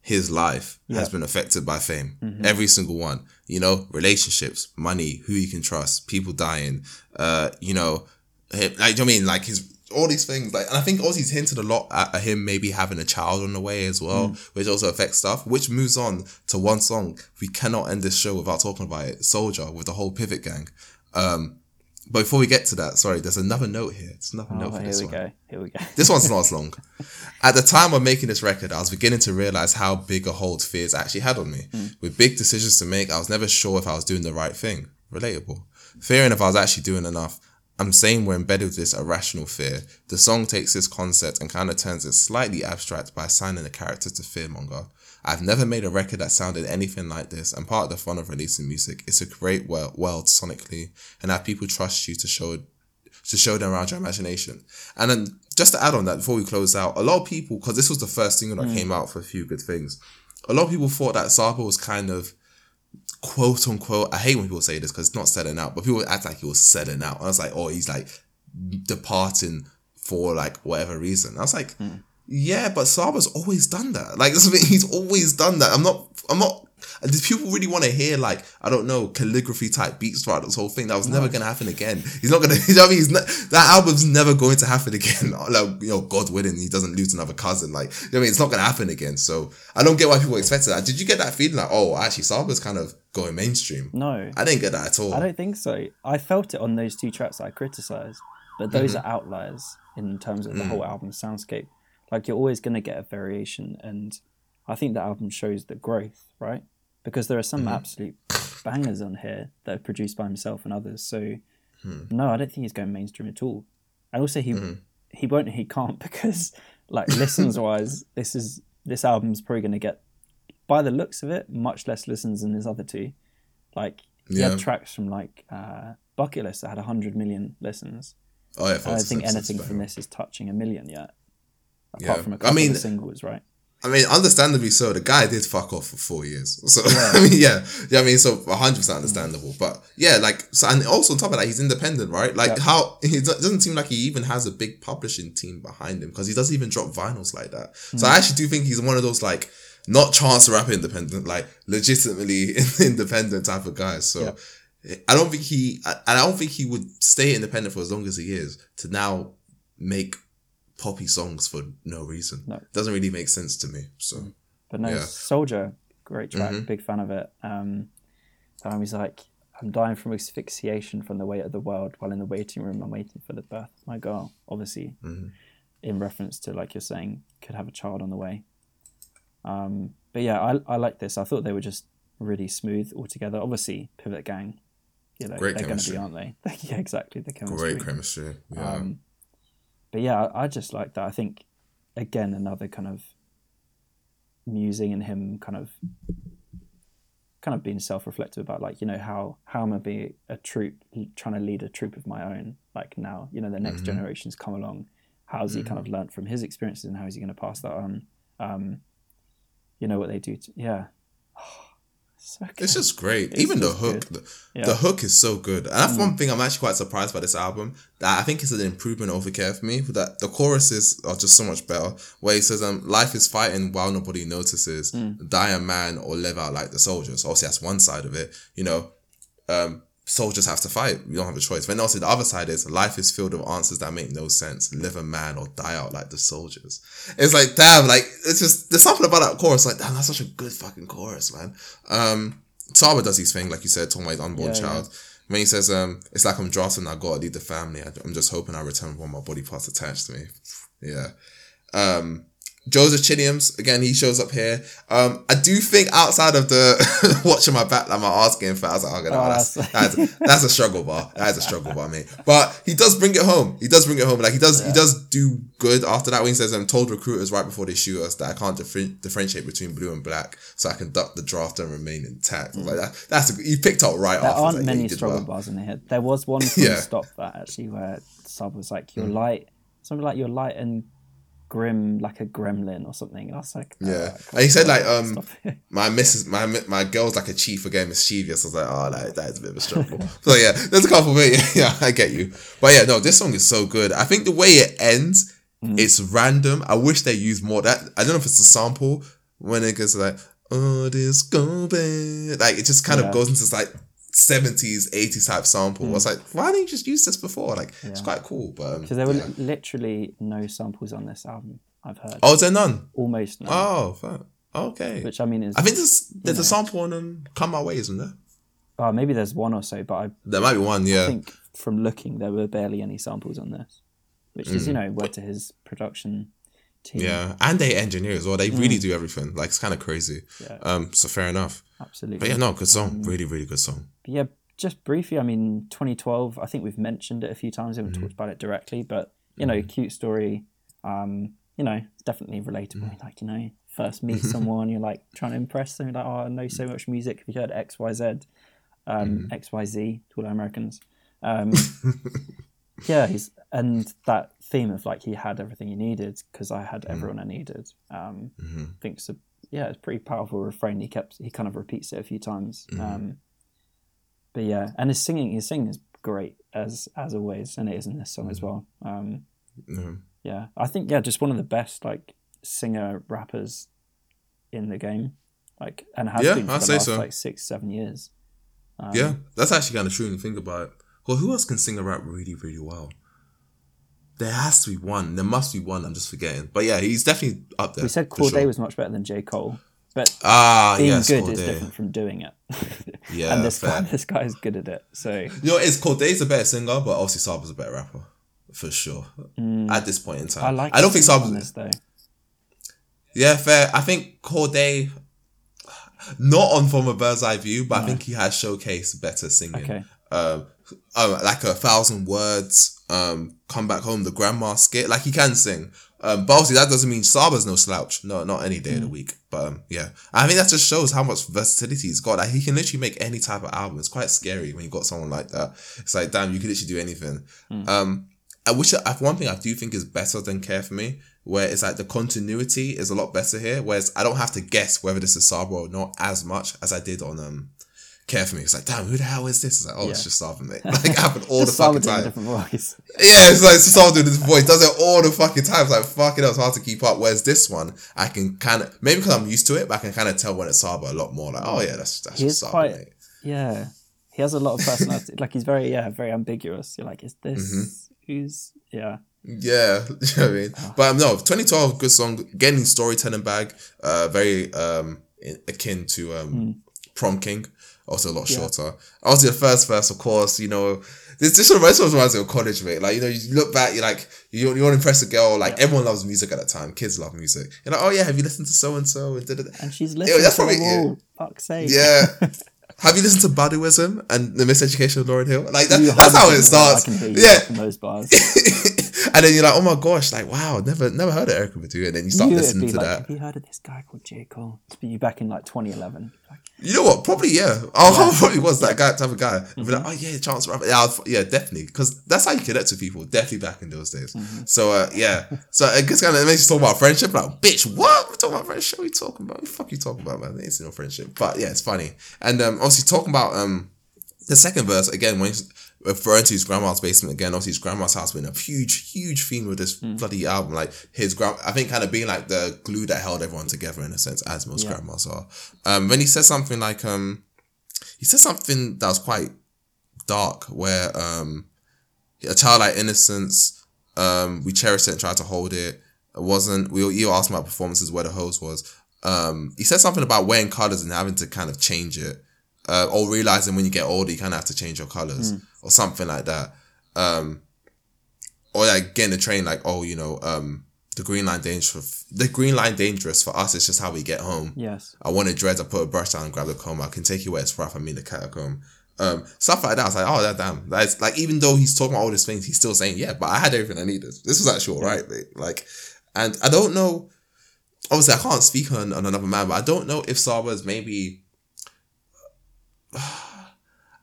his life has been affected by fame. Every single one. You know, relationships, money, who you can trust, people dying. Uh, you know, like do you know I mean, like his all these things. Like, and I think also he's hinted a lot at, at him maybe having a child on the way as well, which also affects stuff. Which moves on to one song. We cannot end this show without talking about it. Soldier with the whole Pivot Gang. Um, but before we get to that, sorry, there's another note here. It's another oh, note for here this we one. go. Here we go. This one's not as long. At the time of making this record, I was beginning to realize how big a hold fears actually had on me. With big decisions to make, I was never sure if I was doing the right thing. Relatable. Fearing if I was actually doing enough. I'm saying we're embedded with this irrational fear. The song takes this concept and kind of turns it slightly abstract by assigning a character to fearmonger. I've never made a record that sounded anything like this, and part of the fun of releasing music is to create wor- world sonically and have people trust you to show to show them around your imagination. And then just to add on that before we close out, a lot of people, because this was the first single that mm. came out for a few good things, a lot of people thought that Saba was kind of quote unquote, I hate when people say this because it's not selling out, but people act like he was selling out. And I was like, oh, he's like departing for like whatever reason. I was like, hmm. yeah, but Saba's always done that. Like, that's the thing, he's always done that. I'm not, I'm not, do people really want to hear like, I don't know, calligraphy type beats throughout this whole thing? That was never going to happen again. He's not going to, you know what I mean? He's not, that album's never going to happen again. like, you know, God willing, he doesn't lose another cousin. Like, you know what I mean? It's not going to happen again. So I don't get why people expected that. Did you get that feeling like, oh, actually, Saba's kind of going mainstream? No, I didn't get that at all. I don't think so. I felt it on those two tracks that I criticised, but those Mm-hmm. are outliers in terms of the Mm. whole album soundscape. Like you're always going to get a variation, and I think the album shows the growth, right? Because there are some Mm-hmm. absolute bangers on here that are produced by himself and others. So Hmm. no, I don't think he's going mainstream at all. And also he he won't he can't because like listens wise, this is this album's probably going to get by the looks of it much less listens than his other two. Like he Yeah. had tracks from like uh, Bucket List that had hundred million listens. Oh, yeah, I don't think anything from this is touching a million yet. Apart Yeah. from a couple mean- of singles, right? I mean, understandably so. The guy did fuck off for four years. So, I mean, yeah. Yeah, I mean, so 100% understandable. But yeah, like, so, and also on top of that, he's independent, right? Like, Yeah. how, it doesn't seem like he even has a big publishing team behind him because he doesn't even drop vinyls like that. So Hmm. I actually do think he's one of those, like, not chance to rap independent, like, legitimately independent type of guys. So, I don't think he, I, I don't think he would stay independent for as long as he is to now make poppy songs for no reason. No. Doesn't really make sense to me. So, But no, Yeah. Soldier, great track, Mhm. big fan of it. Um, and I was like, I'm dying from asphyxiation from the weight of the world while in the waiting room I'm waiting for the birth of my girl. Obviously, Mm-hmm. in reference to like you're saying, could have a child on the way. Um, but yeah, I I like this. I thought they were just really smooth altogether. Obviously, Pivot Gang, you know, Great they're going to be, aren't they? yeah, exactly. The chemistry. Great chemistry. Yeah. Um, but yeah, I, I just like that. I think again another kind of musing and him kind of kind of being self-reflective about like you know how how am I be a troop trying to lead a troop of my own like now? You know the next generations come along. How's he kind of learnt from his experiences and how is he going to pass that on? Um you know what they do to, yeah so. It's just great. It's Even the hook, the, Yeah. Mm. the hook is so good. And that's one thing I'm actually quite surprised by this album. That I think is an improvement over Care for Me. That the choruses are just so much better. Where he says, "Um, life is fighting while nobody notices. Mm. Die a man or live out like the soldiers." Obviously, that's one side of it. You know, um, soldiers have to fight. You don't have a choice. Then also the other side is life is filled with answers that make no sense. Live a man or die out like the soldiers. It's like damn, like it's just there's something about that chorus. Like damn, that's such a good fucking chorus, man. Um, Saba does his thing, like you said, talking about his unborn Yeah, child. When he says, um, it's like I'm drafting, I gotta lead the family. I, I'm just hoping I return with all my body parts attached to me. Yeah. Um, Joseph Chilliams, again, he shows up here. Um, I do think outside of the watching my back, like my ass getting fat, I was like, oh, no, Oh, that's, that's- that's, a struggle bar. That is a struggle bar, mate. But he does bring it home. He does bring it home. Like he does, he does do good after that when he says, I'm told recruiters right before they shoot us that I can't differ- differentiate between blue and black, so I can duck the draft and remain intact. Was Like that, that's a, you picked up right There off. Was aren't like, many did struggle well. bars in here. There was one from Yeah. Mm. Stop That actually where Sub was like, "You're light," something like "You're light and grim like a gremlin" or something. And I was like, Yeah, "Alright, and he said like, um, my missus, my my girl's like a chief for getting mischievous. I was like, oh, that, that is a bit of a struggle. so yeah, there's a couple of it. Yeah, I get you. But yeah, no, this song is so good. I think the way it ends, Mm. it's random. I wish they used more. That I don't know if it's a sample when it goes like, oh, this go bad. Like it just kind Yeah. of goes into this like. 70s, 80s type sample. I was like, why didn't you just use this before? Like, it's Mm. Quite cool. But um, Because there were yeah. literally no samples on this album. I've heard oh, is there none? almost none, Oh, fuck. okay. which I mean is I think there's there's know. a sample on um, "Come My Way," isn't there? oh, maybe there's one or so, but I There might be one, yeah. I think from looking there were barely any samples on this, which is you know word to his production team. Mm. Yeah, and they engineer as well. They really do everything. Like it's kind of crazy. Mm. Yeah. Um, so fair enough. absolutely. But yeah, no, good Mm. song. Really, really good song. Yeah, just briefly, I mean, 2012, I think we've mentioned it a few times, we haven't talked about it directly, but, you know, cute story, um, you know, definitely relatable. Like, you know, first meet someone, you're like trying to impress them, you're like, oh, I know so much music. Have you heard XYZ? Um, XYZ, to all Americans. Um, yeah, he's, and that theme of like, he had everything he needed because I had everyone I needed. Um, Mm-hmm. I think so. Yeah, it's a pretty powerful refrain. He kept, he kind of repeats it a few times. Um, but yeah, and his singing, his singing is great as as always, and it is in this song as well. Um, Yeah. yeah, I think yeah, just one of the best like singer rappers in the game, like and has Yeah, been for I'd the last so. like six seven years. Um, yeah, that's actually kind of true when you think about it. Well, who else can sing a rap really, really well? There has to be one. There must be one. I'm just forgetting. But yeah, he's definitely up there. we said Cordae sure. was much better than J Cole, but ah being yes, good Cordae. is different from doing it. Yeah, and this guy, this guy is good at it. So You know, it's Cordae's a better singer, but obviously Saba's a better rapper for sure. At this point in time, Mm. I like. I don't think Saba's. this though. Yeah, fair. I think Cordae, not on from a bird's eye view, but I think he has showcased better singing. Okay. Um, um, like a thousand words, um, come back home, the grandma skit. Like he can sing. Um, but obviously that doesn't mean Saba's no slouch. No, not any day of Mm. the week. But um, yeah, I mean that just shows how much versatility he's got. Like he can literally make any type of album. It's quite scary when you got someone like that. It's like damn, you can literally do anything. Mm. Um, I wish I, one thing I do think is better than Care for Me, where it's like the continuity is a lot better here. Whereas I don't have to guess whether this is Saba or not as much as I did on um Care for Me. It's like, damn, who the hell is this? It's like, oh, it's Yeah. just Saba, mate. Like it happened all the fucking time. different voice. Yeah, it's like Saba doing this voice, does it all the fucking time. It's like fucking hell, it's hard to keep up. Whereas this one, I can kind of maybe because I'm used to it, but I can kind of tell when it's Saba a lot more. Like, oh yeah, that's that's just quite- mate. Yeah, he has a lot of personality. like he's very yeah very ambiguous. You're like, is this Mm-hmm. who's yeah Yeah, you know what I mean. Ah. But um, no, 2012, good song. Getting storytelling bag, uh, very um in- akin to um Hmm. Prom King, also a lot shorter. I was your first verse, of course, you know, this just reminds me of college, mate. Like, you know, you look back, you're like, you, you want to impress a girl. Like, everyone loves music at that time. Kids love music. You're like, oh, yeah, have you listened to so and so? And she's listening that's to probably- them all. Fuck's sake. Yeah. Have you listened to Baduizm and the Miseducation of Lauryn Hill? Like that, that's how it starts. Yeah. from those bars. and then you're like, oh my gosh, like wow, never never heard of Erykah Badu. And then you start You listening to like, that. have you heard of this guy called J. Cole? It's you back in like 2011. Like, You know what? Probably yeah. Oh, probably was that guy type of guy. I'd be like, oh yeah, Chance the Rapper. Yeah, I'll- yeah, definitely. Because that's how you connect with people. Definitely back in those days. So uh, yeah. So it gets kind of makes you talk about friendship. Like, bitch, what? We're talking about friendship. What are you talking about? What the fuck you talking about, man? There ain't no friendship. But yeah, it's funny. And um, obviously talking about um the second verse again when he's referring to his grandma's basement again. Obviously, his grandma's house been a huge, huge theme with this bloody album. Like his grand, I think, kind of being like the glue that held everyone together in a sense, as most Yeah. grandmas are. Um, when he says something like, um, he said something that was quite dark, where um, a childlike innocence, um, we cherished it and tried to hold it. It wasn't. We you asked about performances where the hose was. Um, he said something about wearing colors and having to kind of change it, uh, or realizing when you get older you kind of have to change your colors or something like that. Um, or like getting the train, like oh, you know, um, the green line dangerous. The green line dangerous for us. It's just how we get home. yes. I wanted dreads. I put a brush down and grab the comb. I can take you where it's rough. I mean the catacomb. Um, stuff like that. I was like, oh, that damn. That's like even though he's talking about all these things, he's still saying, yeah, but I had everything I needed. This was actually alright, mate. Like, and I don't know. Obviously, I can't speak on, on another man, but I don't know if Saba's maybe.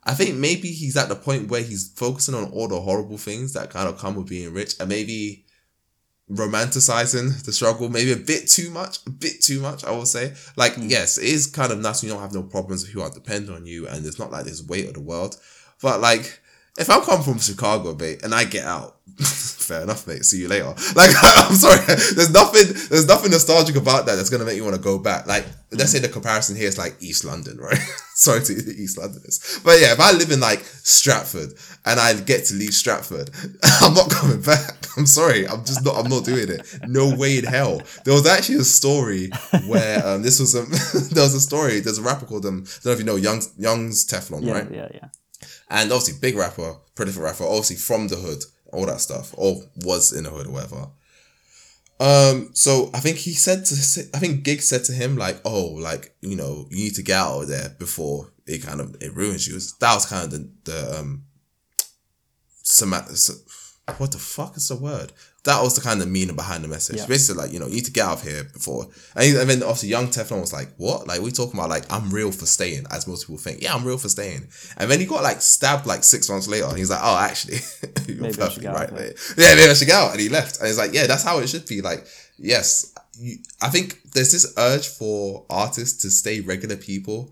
I think maybe he's at the point where he's focusing on all the horrible things that kind of come with being rich, and maybe romanticizing the struggle maybe a bit too much a bit too much i will say. Like hmm. yes it is kind of nice when you don't have no problems with who are dependent on you and it's not like this weight of the world. But like if i'm coming from chicago mate and i get out fair enough mate see you later. Like i'm sorry there's nothing there's nothing nostalgic about that that's gonna make you want to go back. Like let's say the comparison here is like east london right? Sorry to the east londoners. But yeah if i live in like stratford and i get to leave stratford i'm not coming back. I'm sorry i'm just not i'm not doing it. No way in hell. There was actually a story where um this was a there was a story there's a rapper called um i don't know if you know young's young's teflon Yeah, right? yeah, yeah. And obviously big rapper, prolific rapper, obviously from the hood, all that stuff, or was in the hood or whatever. Um, so I think he said to, I think Giggs said to him like, oh, like you know, you need to get out of there before it kind of it ruins you. That was kind of the the um, what the fuck is the word? That was the kind of meaning behind the message. Yeah. Basically, like you know, you need to get out of here before. And, and then obviously, young Teflon was like, "What? Like we talking about? Like I'm real for staying, as most people think. Yeah, I'm real for staying." And then he got like stabbed like six months later, and he's like, "Oh, actually, you're Maybe perfectly right, Yeah, maybe I should get out." And he left. And he's like, "Yeah, that's how it should be. Like, yes, you, I think there's this urge for artists to stay regular people."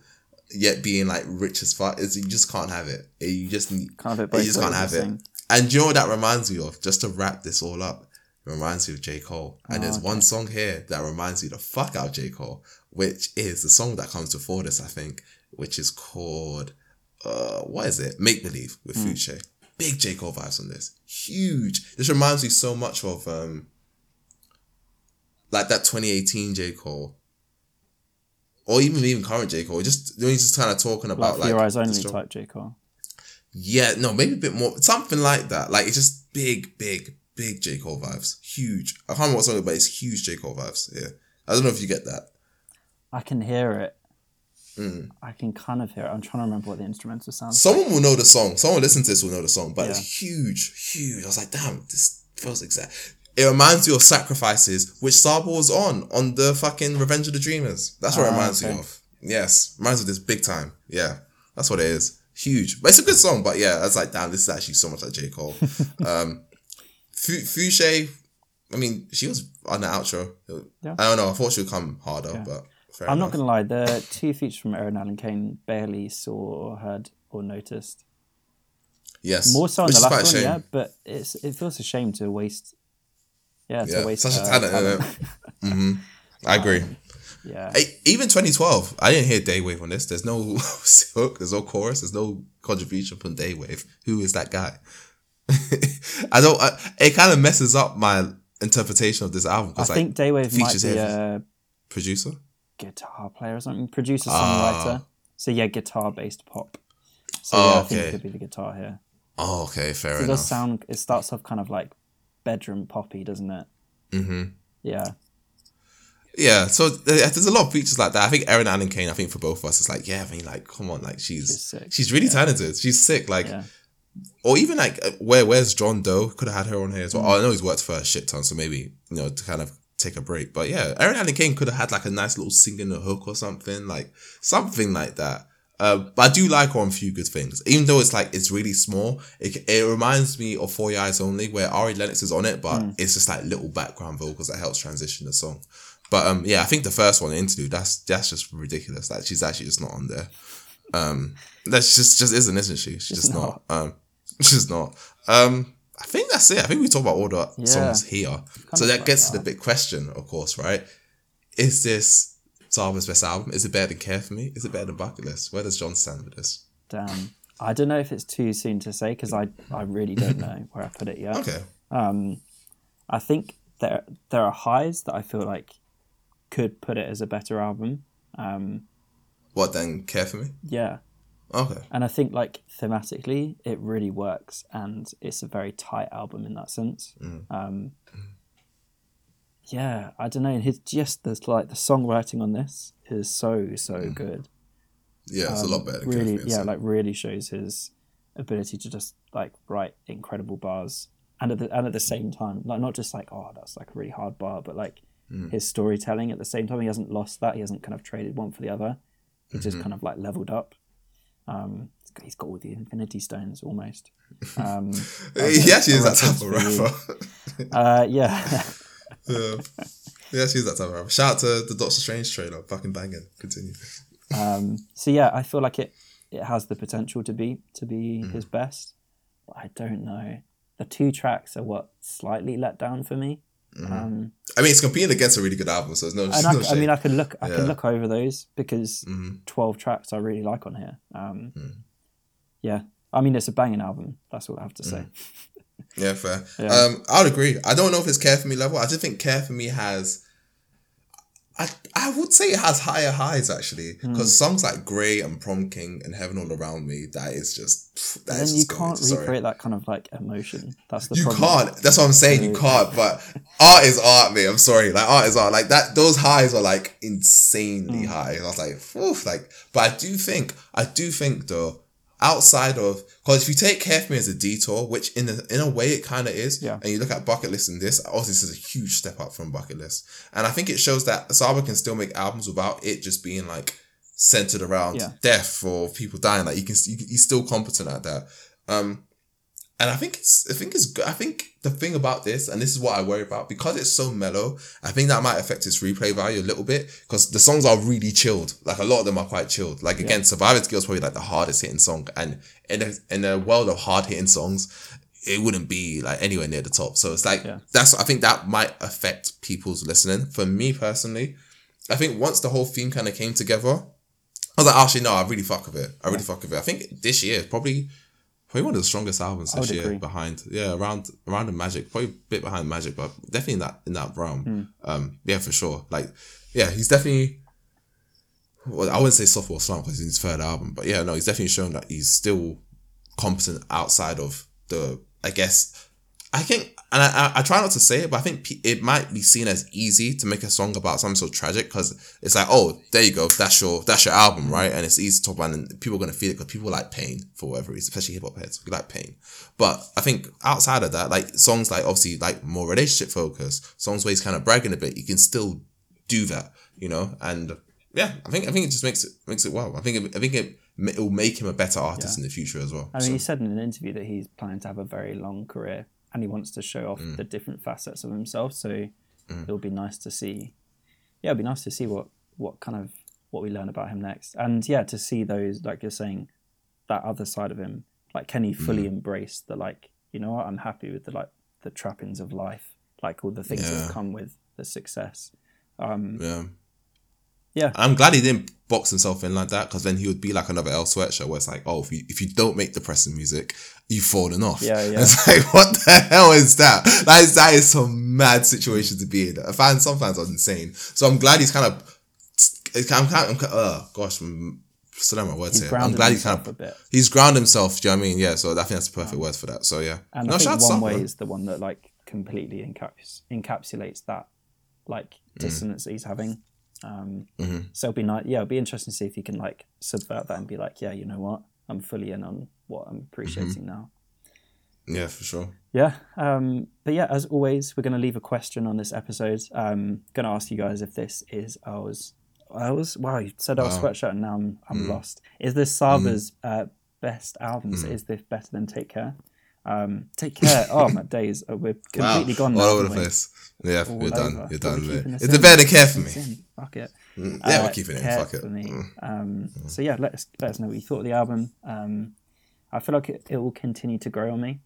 Yet being like rich as fuck is you just can't have it. You just need, Can't have it you just can't have it. And you know what that reminds me of? Just to wrap this all up, reminds me of J. Cole. And there's Oh, okay. one song here that reminds me the fuck out of J. Cole, which is the song that comes before this, I think, which is called uh what is it? Make Believe with Hmm. Foushee. Big J. Cole vibes on this. Huge. This reminds me so much of um like that 2018 J. Cole. Or even even current J. Cole. Just when he's just kind of talking about for like your eyes only type J. Cole. Yeah, no, maybe a bit more, something like that. Like it's just big, big, big J Cole vibes. Huge. I can't remember what song, it, but it's huge J Cole vibes. Yeah, I don't know if you get that. I can hear it. Mm. I can kind of hear it. I'm trying to remember what the instrumental sounds. Someone will know the song. Someone listen to this will know the song, but Yeah. it's huge, huge. I was like, damn, this feels exact. It reminds you of Sacrifices, which Saba was on on the fucking Revenge of the Dreamers. That's what it Ah, reminds okay. you of. Yes, reminds you of this big time. Yeah, that's what it is. Huge, but it's a good song. But yeah, I was like, damn, this is actually so much like J Cole. um, Fu- Foushee, I mean, she was on the outro. Yeah. I don't know. I thought she would come harder, Yeah. but fair I'm enough. not gonna lie. The two features from Eryn Allen Kane barely saw or heard or noticed. Yes, More so on which the last one, yeah. But it's it feels a shame to waste. Yeah, to Yeah, waste such a uh, talent, hmm I agree. yeah, Hey, even 2012, I didn't hear Day Wave on this. There's no hook, there's no chorus, there's no contribution from Day Wave. Who is that guy? I don't. I, it kind of messes up my interpretation of this album I like think Day Wave might features be a producer. guitar player or something, producer Ah. songwriter. So yeah, guitar based pop. So Oh, yeah, I think it could be the guitar here. Oh, okay, fair It enough. It does sound. It starts off kind of like bedroom poppy, doesn't it? hmm Yeah. Yeah, so there's a lot of features like that. I think Eryn Allen Kane, I think for both of us, it's like, yeah, I mean, like, come on, like, she's She's she's really talented. She's sick, like, Yeah. or even like, uh, where where's Jean Deaux? Could have had her on here Mm. as well. Oh, I know he's worked for a shit ton, so maybe you know to kind of take a break. But yeah, Eryn Allen Kane could have had like a nice little singing hook or something, like something like that. Uh, but I do like her on Few Good Things, even though it's like it's really small. It, it reminds me of Four Eyes Only, where Ari Lennox is on it, but Mm. it's just like little background vocals that helps transition the song. But um, yeah, I think the first one, the interlude, that's that's just ridiculous. Like she's actually just not on there. Um, that's just just isn't, isn't she? She's just not. Um, she's not. Um, I think that's it. I think we talked about all the Yeah. songs here. so that like gets to the big question, of course, right? Is this Saba's best album? Is it better than Care for Me? Is it better than Bucket List? Where does John stand with this? Damn. I don't know if it's too soon to say because I I really don't know where I put it yet. Okay. Um, I think there there are highs that I feel like could put it as a better album. Um, What then? Care for Me? yeah, Okay. and I think like thematically it really works, and it's a very tight album in that sense. Mm. Um, yeah, I don't know. His just the like the songwriting on this is so so good. Yeah, it's a lot better Um, really for Me. yeah so- like really shows his ability to just like write incredible bars and at the and at the same time like not just like oh that's like a really hard bar but like Mm. his storytelling at the same time he hasn't lost that he hasn't kind of traded one for the other He's just Mm-hmm. kind of like leveled up um he's got, all the infinity stones almost um he actually is that type of rapper. uh yeah yeah. He actually is that type of rapper. Shout out to the Doctor Strange trailer. Fucking banging. Continue. um so yeah i feel like it it has the potential to be to be Mm-hmm. his best but i don't know the two tracks are what slightly let down for me um I mean, it's competing against a really good album, so there's no, and no I, I mean i can look i Yeah. can look over those because Mhm. 12 tracks i really like on here um Hmm. yeah i mean it's a banging album that's all i have to say Yeah, fair. Yeah. Um, I'd agree. I don't know if it's Care for Me level. I just think Care for Me has. I I would say it has higher highs actually, Hmm. because songs like Grey and Prom King and Heaven All Around Me, that is just pff, that then is you just can't sorry. recreate that kind of like emotion that's the You problem can't. That's what I'm saying. You can't. But art is art, mate. I'm sorry. Like art is art. Like that. Those highs are like insanely high. And I was like, Oof, like. But I do think. I do think though. Outside of, because if you take Care for Me as a detour, which in a, in a way it kind of is, Yeah. and you look at Bucket List and this, obviously this is a huge step up from Bucket List, and I think it shows that Saba can still make albums without it just being like centered around Yeah. death or people dying. Like you can, you, he's still competent at that. Um, and I think it's I think it's good. I think the thing about this, and this is what I worry about, because it's so mellow, I think that might affect its replay value a little bit. Because the songs are really chilled. Like a lot of them are quite chilled. Like again, Survivor's Guilt is probably like the hardest hitting song. And in a in a world of hard hitting songs, it wouldn't be like anywhere near the top. So it's like Yeah. that's I think that might affect people's listening. For me personally, I think once the whole theme kind of came together, I was like, actually, no, I really fuck with it. I really fuck with it. I think this year probably probably one of the strongest albums this year. agree. Behind, yeah, around around the Magic, probably a bit behind Magic, but definitely in that in that realm. Hmm. Um, yeah, for sure. Like, yeah, he's definitely. Well, I wouldn't say sophomore slump because it's his third album, but yeah, no, he's definitely shown that he's still competent outside of the. I guess I think, and I, I, I try not to say it, but I think it might be seen as easy to make a song about something so tragic because it's like, oh, there you go, that's your that's your album, right? And it's easy to talk about, and people are gonna feel it because people like pain for whatever reason, especially hip hop heads, we like pain. But I think outside of that, like songs like obviously like more relationship focused, songs where he's kind of bragging a bit, you can still do that, you know, and yeah, I think I think it just makes it makes it well. I think it, I think it it will make him a better artist in the future as well. I mean, So- he said in an interview that he's planning to have a very long career and he wants to show off Mm. the different facets of himself. So it'll be nice to see. Yeah, it'll be nice to see what what kind of what we learn about him next, and yeah, to see those like you're saying, that other side of him. Like, can he Mm. fully embrace the like? You know what? I'm happy with the like the trappings of life, like all the things that Yeah. have come with the success. Um, Yeah. Yeah. I'm glad he didn't box himself in like that because then he would be like another Earl Sweatshirt where it's like, oh, if you, if you don't make depressing music, you've fallen off. Yeah, yeah. It's like, what the hell is that? That is, that is some mad situation to be in. I find sometimes are insane. So I'm glad he's kind of, I'm kind of, I'm, uh, gosh, I'm still my words He's here. I'm glad he kind of he's grounded himself. Do you know what I mean? Yeah. So I think that's the perfect word for that. So yeah. And no, I think one way is the one that like completely encaps- encapsulates that like Mm. dissonance that he's having. Um, Mm-hmm. So it'll be nice. Yeah, it'll be interesting to see if he can like subvert that and be like, yeah, you know what, I'm fully in on what I'm appreciating Mm-hmm. now. Yeah, for sure. Yeah. Um, but yeah, as always, we're going to leave a question on this episode. Um, going to ask you guys if this is ours. Ours? Wow, you said our Wow. sweatshirt and now I'm, I'm Mm. lost. Is this Saba's uh, best albums? Mm. Is this better than Take Care? Um, Take Care. oh, my days. Oh, we're completely Wow. gone now. All over the place. Yeah, All you're done. You're we're done, mate. It's a better care for me. Fuck it. Mm, Yeah, Uh, we're keeping it Fuck it. Mm. Um, so yeah, let us let us know what you thought of the album. Um, I feel like it, it will continue to grow on me.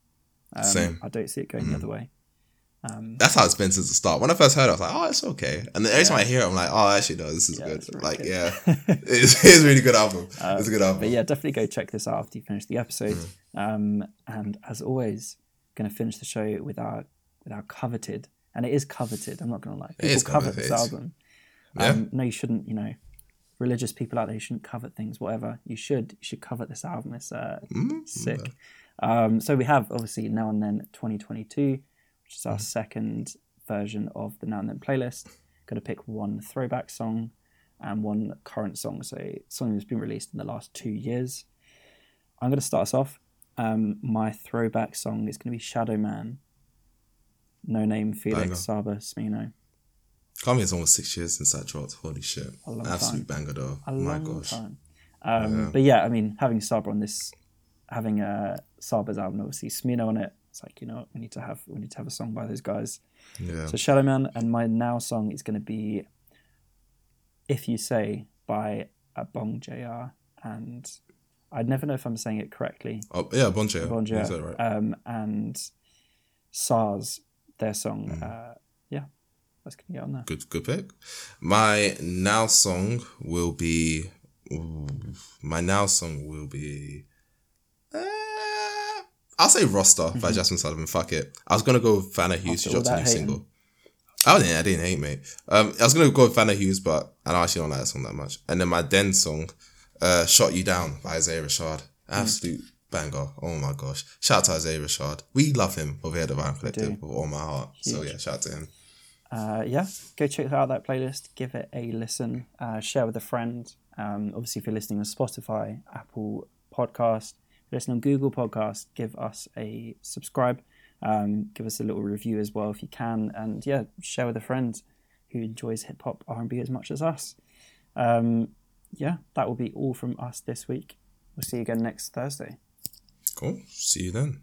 Um, Same. I don't see it going Mm. the other way. Um, That's how it's been since the start. When I first heard it, I was like, oh, it's okay. And then every time I hear it, I'm like, oh, actually, no, this is Yeah, good. really like, good. yeah, it's, it's a really good album. it's a good album. but yeah, definitely go check this out after you finish the episode. Mm. Um, and as always, going to finish the show with our with our coveted, and it is coveted. I'm not going to lie, people is covet coveted. this album. Yeah. Um, no, you shouldn't. You know, religious people out there, you shouldn't covet things. Whatever, you should. You should covet this album. It's uh, Mm, sick. Um, so we have obviously now and then 2022, which is our second version of the now and then playlist. Going to pick one throwback song and one current song, so something that's been released in the last two years. I'm going to start us off. Um, my throwback song is going to be Shadow Man. Noname Banger. Phoelix Saba Smino. Come it's almost six years since that dropped. Holy shit. Absolute banger, though. A my gosh. time. Um, Yeah. But yeah, I mean, having Saba on this, having uh, Saba's album, obviously Smino on it. It's like you know what, we need to have we need to have a song by those guys. Yeah. So Shadow Man and my now song is going to be "If You Say" by Abong Jr. and I never know if I'm saying it correctly. Oh, yeah. Abong Jr. said it right. Um, and SARS, their song. Mm. Uh, yeah, let's get on there. Good, good pick. My now song will be. ooh, my now song will be. I'll say Roster by Jazmine Sullivan. Fuck it. I was gonna go with Vanna Hughes. She dropped a new hating. single. I didn't. I didn't hate, mate. Um, I was gonna go with Vanna Hughes, but I actually don't like that song that much. And then my Den song, uh, "Shot You Down" by Isaiah Rashad. Absolute banger. Oh my gosh! Shout out to Isaiah Rashad. We love him over here at the Vibe Collective with all my heart. So yeah, shout out to him. uh, yeah, go check out that playlist. Give it a listen. Uh, share with a friend. Um, obviously, if you're listening on Spotify, Apple Podcast, listening on Google Podcast, give us a subscribe. Um, give us a little review as well if you can, and yeah, share with a friend who enjoys hip hop R and B as much as us. Um, yeah, that will be all from us this week. We'll see you again next Thursday. Cool. See you then.